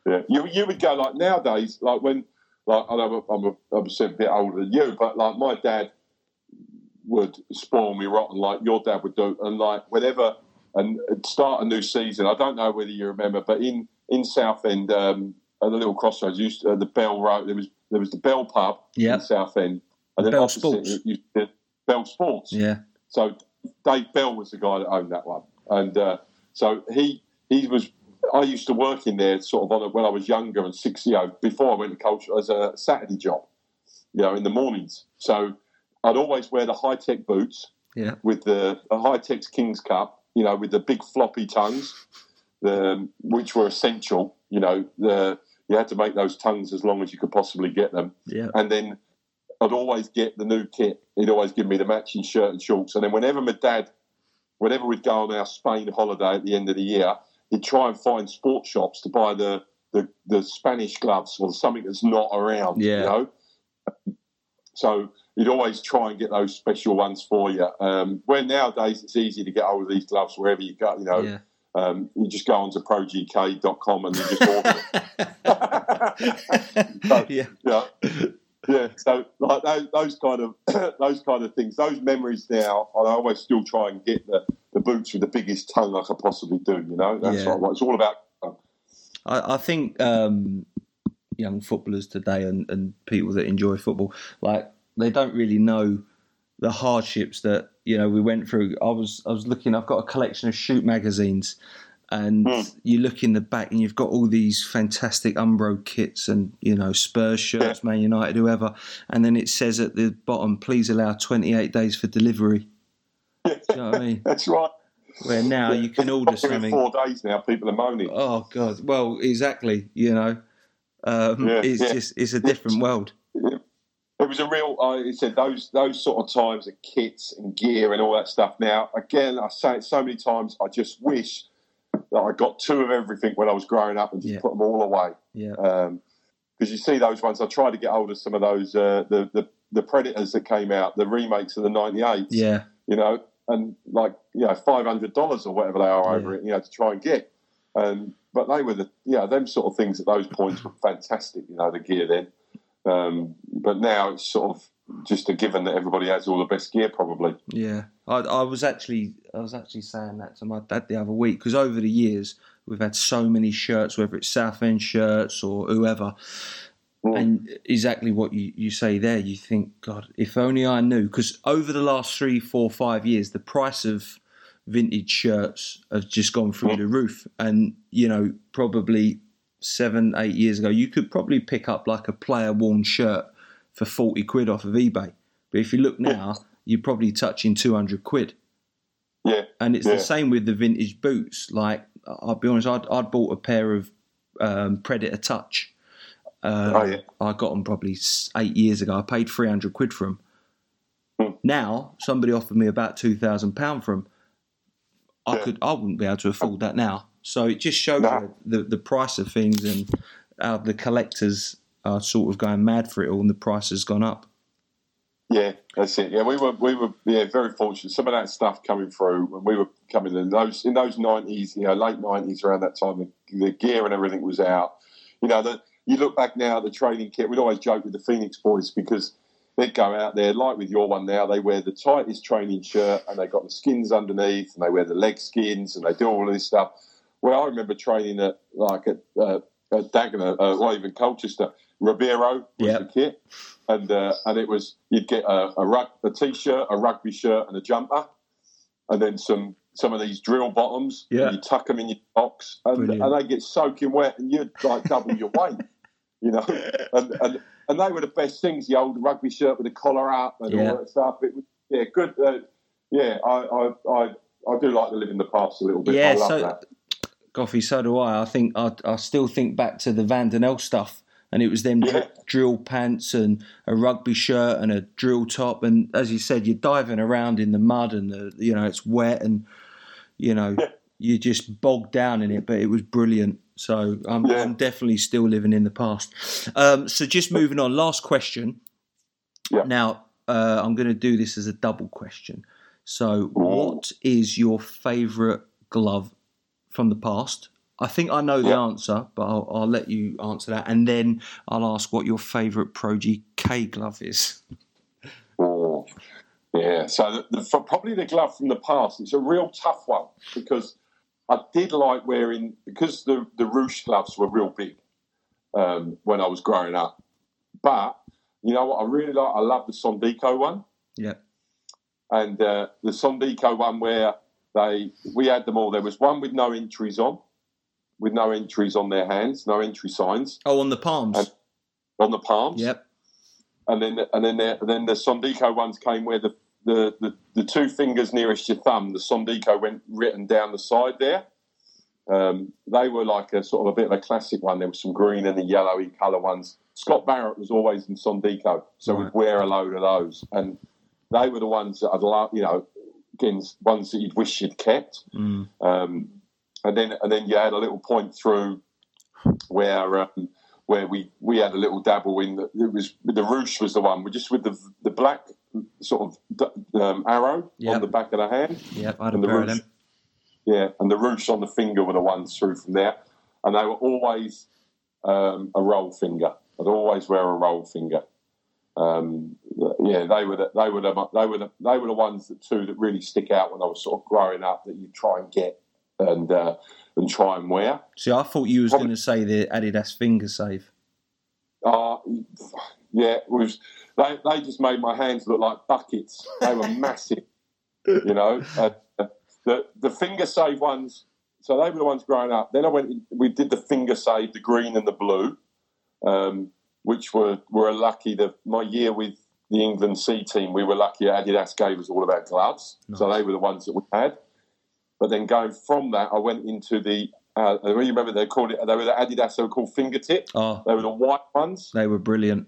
Yeah, you you would go like nowadays, like when like I know I'm a, I'm a bit older than you, but like my dad would spoil me rotten like your dad would do, and like whenever and start a new season. I don't know whether you remember, but in in Southend, um, at the little crossroads, used to, uh, the Bell Road. There was there was the Bell Pub Yeah. in Southend, and then Bell opposite Sports. it be Bell Sports. Yeah, So Dave Bell was the guy that owned that one, and uh, so he he was. I used to work in there sort of on a, when I was younger and six, you know, before I went to culture as a Saturday job, you know, in the mornings. So I'd always wear the high tech boots yeah, with the, the high tech King's Cup, you know, with the big floppy tongues, the, um, which were essential. You know, the you had to make those tongues as long as you could possibly get them yeah, and then I'd always get the new kit. He'd always give me the matching shirt and shorts. And then whenever my dad, whenever we'd go on our Spain holiday at the end of the year, he'd try and find sports shops to buy the the, the Spanish gloves or something that's not around. Yeah. You know. So he'd always try and get those special ones for you. Um, where nowadays it's easy to get hold of these gloves wherever you go. You know, yeah. um, you just go onto progk.com and you just order it. <laughs> yeah, yeah, yeah. So like those, those kind of <clears throat> those kind of things, those memories now. I always still try and get the, the boots with the biggest tongue I could possibly do. You know, that's Yeah. what it's all about. I, I think um, young footballers today and, and people that enjoy football, like they don't really know the hardships that you know we went through. I was I was looking. I've got a collection of shoot magazines, and Hmm. you look in the back and you've got all these fantastic Umbro kits and you know Spurs shirts, Man United, whoever, and then it says at the bottom, "Please allow 28 days for delivery." <laughs> Do you know what I mean? That's right. Where now you can <laughs> order something. four days now, people are moaning. Oh God! Well, exactly. You know, um, Yeah, it's yeah. just it's a different world. It was a real. I said those those sort of times of kits and gear and all that stuff. Now, again, I say it so many times. I just wish that I got two of everything when I was growing up and just Yeah. put them all away. Yeah, because you see those ones. I tried to get hold of some of those uh, the, the the Predators that came out, the remakes of the '98. yeah, you know, and like you know, five hundred dollars or whatever they are over it, you know, to try and get. Um, but they were the yeah, them sort of things at those points were fantastic. You know, the gear then. Um, but now it's sort of just a given that everybody has all the best gear, probably. Yeah, I, I was actually I was actually saying that to my dad the other week because over the years we've had so many shirts, whether it's Southend shirts or whoever. Mm. And exactly what you, you say there, you think, God, if only I knew. Because over the last three, four, five years, the price of vintage shirts have just gone through Mm. the roof. And, you know, probably seven, eight years ago, you could probably pick up like a player worn shirt for 40 quid off of eBay. But if you look now, you're probably touching 200 quid. Yeah, And it's Yeah. the same with the vintage boots. Like, I'll be honest, I'd, I'd bought a pair of um, Predator Touch. Uh, Oh, yeah. I got them probably eight years ago. I paid 300 quid for them. Hmm. Now, somebody offered me about £2,000 for them. I, Yeah. could, I wouldn't be able to afford that now. So it just shows Nah. the, the price of things and the collectors are sort of going mad for it all and the price has gone up. yeah, that's it. Yeah, we were we were yeah very fortunate. Some of that stuff coming through when we were coming in those in those nineties, you know, late nineties around that time, the, the gear and everything was out. You know, the, you look back now, the training kit. We'd always joke with the Phoenix boys because they'd go out there like with your one now. They wear the tightest training shirt and they got the skins underneath, and they wear the leg skins, and they do all of this stuff. Well, I remember training at like at, uh, at Dagenham, uh, or even Colchester. Ribero was Yep. the kit, and uh, and it was you'd get a, a, rug, a t-shirt, a rugby shirt, and a jumper, and then some some of these drill bottoms. Yeah. and you tuck them in your box, and, and they get soaking wet, and you'd like double your weight, you know. <laughs> And, and and they were the best things. The old rugby shirt with the collar up and Yeah. all that stuff. It was yeah, good. Uh, yeah, I, I I I do like to live in the past a little bit. Yeah, I love so that. Goffy, so do I. I think I, I still think back to the Van den L stuff, and it was them Yeah. drill pants and a rugby shirt and a drill top, and as you said, you're diving around in the mud and the, you know it's wet and you know Yeah. you just bogged down in it, but it was brilliant. So I'm, Yeah. I'm definitely still living in the past. Um, so just moving on, last question. Yeah. Now uh, I'm going to do this as a double question. So, what is your favourite glove from the past? I think I know the Yeah. answer, but I'll, I'll let you answer that, and then I'll ask what your favourite Pro GK glove is. Oh, yeah. So the, the, for probably the glove from the past. It's a real tough one because I did like wearing because the the Reusch gloves were real big um, when I was growing up. But you know what? I really like. I love the Sondico one Yeah, and uh, the Sondico one where they we had them all. There was one with no entries on, with no entries on their hands, no entry signs Oh, on the palms. And- on the palms yep. and then and then the, and then the Sondico ones came where the, the, the, the two fingers nearest your thumb, the Sondico went written down the side there. Um, they were like a sort of a bit of a classic one. There was some green and the yellowy colour ones. Scott Barrett was always in Sondico, so Right. we'd wear a load of those, and they were the ones that I'd love. You know, again, ones that you'd wish you'd kept. Mm. Um, and then and then you had a little point through where um, where we, we had a little dabble in the, it was the Reusch was the one we just with the the black sort of um, arrow Yep. on the back of the hand Yep. I had a And the pair of them. yeah and the Reusch on the finger were the ones through from there and they were always um, a roll finger I'd always wear a roll finger um, yeah they were the, they were the, they were the, they were the ones that two that really stick out when I was sort of growing up that you try and get and uh, and try and wear See, I thought you was going to say the Adidas finger save. Uh, yeah, it was they, they just made my hands look like buckets. They were <laughs> massive, you know. Uh, the the finger save ones, so they were the ones growing up. Then I went, we did the finger save, the green and the blue, um, which were were lucky. The my year with the England C team, we were lucky. Adidas gave us all of our gloves, so they were the ones that we had. But then going from that, I went into the. Uh, you remember they called it? They were the Adidas. They were called fingertip. Oh, They were the white ones. they were brilliant.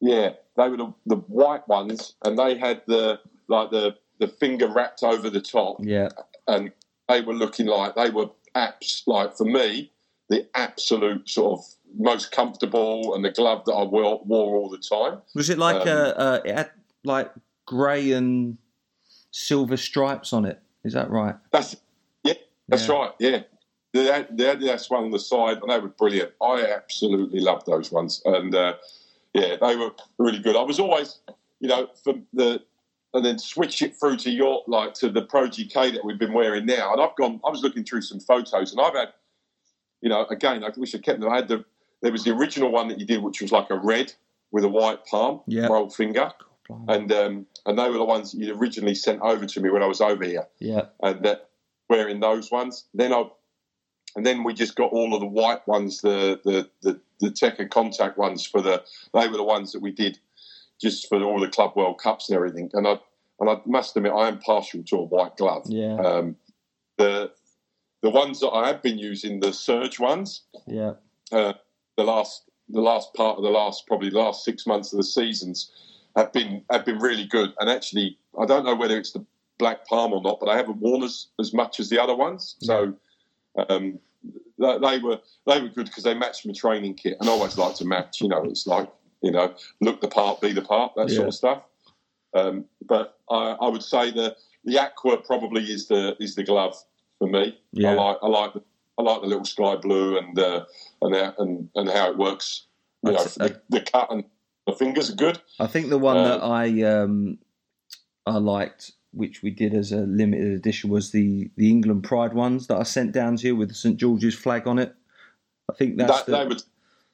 Yeah, they were the, the white ones, and they had the like the the finger wrapped over the top, Yeah. and they were looking like they were apps. Like for me, the absolute sort of most comfortable, and the glove that I wore, wore all the time. Was it like Um, uh, uh, it had like grey and silver stripes on it? Is that right? That's yeah, that's Yeah. right. Yeah, the the Adidas one on the side, and they were brilliant. I absolutely loved those ones, and uh, yeah, they were really good. I was always, you know, for the and then switch it through to your like to the Pro GK that we've been wearing now. And I've gone. I was looking through some photos, and I've had, you know, again, I wish I kept them. I had the there was the original one that you did, which was like a red with a white palm, Yeah. rolled finger, and um, and they were the ones that you originally sent over to me when I was over here Yeah, and uh, wearing those ones. Then I, and then we just got all of the white ones, the the the, the Tekka contact ones for the. They were the ones that we did just for all the Club World Cups and everything. And I and I must admit, I am partial to a white glove. yeah, Um, the the ones that I have been using, the Surge ones, yeah, uh, the last the last part of the last probably the last six months of the seasons have been have been really good. And actually, I don't know whether it's the black palm or not, but I haven't worn as, as much as the other ones. So um, they, they were they were good because they matched my training kit, and I always like to match. You know, it's like you know, look the part, be the part, that Yeah. sort of stuff. Um, but I, I would say the the aqua probably is the is the glove for me. Yeah. I like I like the, I like the little sky blue and uh, and that- and and how it works. You know, That's- the, the cut and the fingers are good. I think the one that I um, I liked, which we did as a limited edition, was the the England Pride ones that I sent down to you with the St George's flag on it. I think that's That, the, they would,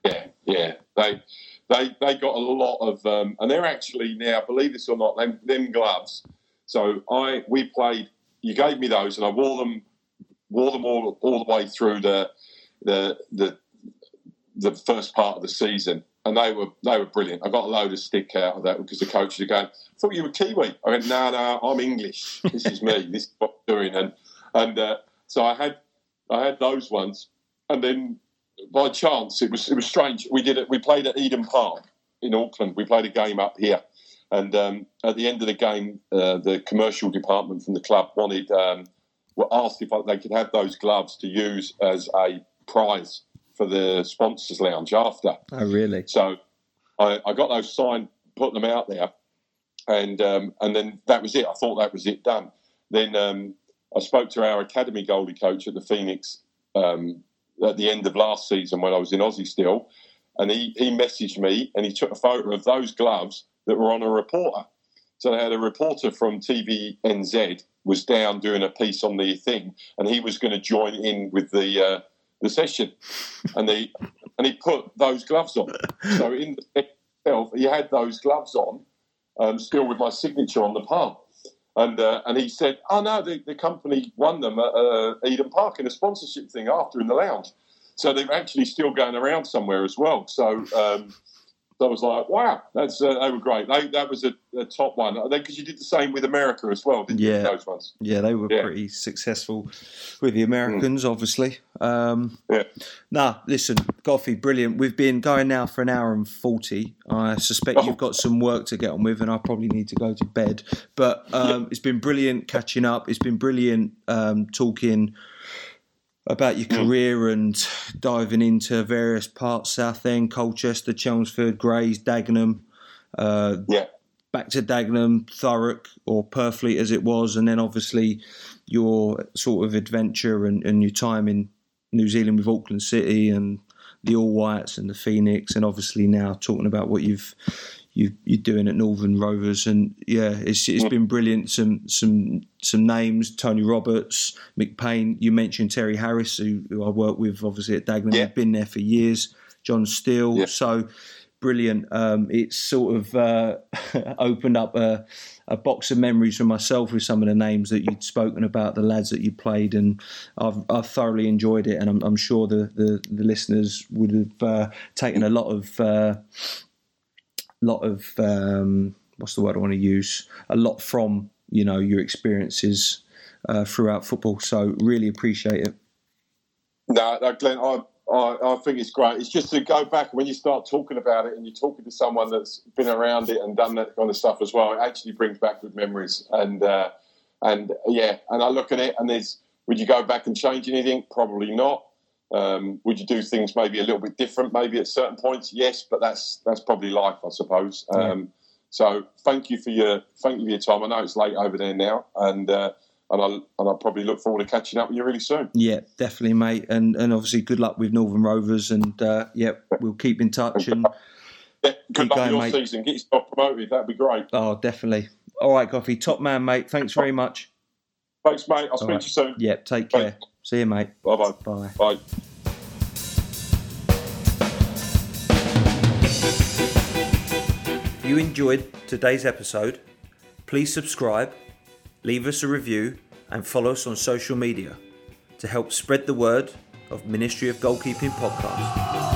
yeah, yeah. They they they got a lot of, um, and they're actually now, believe this or not, them, them gloves. So I we played. You gave me those, and I wore them wore them all all the way through the the the the first part of the season, and they were they were brilliant. I got a load of stick out of that because the coaches are going, "I thought you were Kiwi." I went, "No, no, I'm English. This is me. this is what I'm doing." And and uh, so I had I had those ones, and then by chance it was it was strange. We did it. We played at Eden Park in Auckland. We played a game up here, and um, at the end of the game, uh, the commercial department from the club wanted um, were asked if they could have those gloves to use as a prize for the sponsors lounge after. oh really So I, I got those signed, put them out there, and um, and then that was it. I thought that was it done. Then um, I spoke to our academy goalie coach at the Phoenix um, at the end of last season when I was in Aussie still, and he, he messaged me and he took a photo of those gloves that were on a reporter. So they had a reporter from TVNZ was down doing a piece on the thing, and he was going to join in with the uh, the session, and he and he put those gloves on. So in the itself, he had those gloves on, um, still with my signature on the palm. And uh, and he said, "Oh no, the, the company won them at uh, Eden Park in a sponsorship thing after in the lounge, so they're actually still going around somewhere as well." So um, so I was like, "Wow, that's uh, they were great. They, that was a, a top one because you did the same with America as well, didn't Yeah. you? Those ones. yeah they were Yeah. pretty successful with the Americans obviously um, Yeah. Nah, listen, Goffy, brilliant. We've been going now for an hour and 40. I suspect Oh. you've got some work to get on with, and I probably need to go to bed. But um, it's been brilliant catching up. It's been brilliant um, talking about your Mm. career and diving into various parts Southend, Colchester, Chelmsford, Grays, Dagenham. Uh, Yeah. back to Dagenham, Thurrock, or Purfleet as it was, and then obviously your sort of adventure and, and your time in New Zealand with Auckland City and the All Whites and the Phoenix, and obviously now talking about what you've you, you're doing at Northern Rovers, and yeah, it's it's been brilliant. Some some some names: Tony Roberts, Mick Payne. You mentioned Terry Harris, who, who I work with, obviously at Dagenham. Yeah. Been there for years. John Steele. Yeah. So brilliant. Um, it's sort of uh, <laughs> opened up a, a box of memories for myself with some of the names that you'd spoken about, the lads that you played, and I've, I've thoroughly enjoyed it. And I'm, I'm sure the, the, the listeners would have uh, taken a lot of uh, lot of um, what's the word I want to use? A lot from you know your experiences uh, throughout football. So really appreciate it. No, no Glenn, I, I, I think it's great. It's just to go back when you start talking about it and you're talking to someone that's been around it and done that kind of stuff as well. It actually brings back good memories. And uh, and yeah, and I look at it and there's would you go back and change anything? Probably not. Um, would you do things maybe a little bit different? Maybe at certain points, yes, but that's that's probably life, I suppose. Um, So thank you for your thank you for your time. I know it's late over there now, and uh, and I and I probably look forward to catching up with you really soon. Yeah, definitely, mate. And and obviously, good luck with Northern Rovers. And uh, yeah, we'll keep in touch. And Yeah, good Keep luck going, your mate. season. Get yourself promoted. That'd be great. Oh, definitely. All right, Goffy, top man, mate. Thanks very much. Thanks, mate. I'll speak right. to you soon. Yep, take Bye. Care. See you, mate. Bye-bye. Bye. Bye. If you enjoyed today's episode, please subscribe, leave us a review, and follow us on social media to help spread the word of Ministry of Goalkeeping podcast.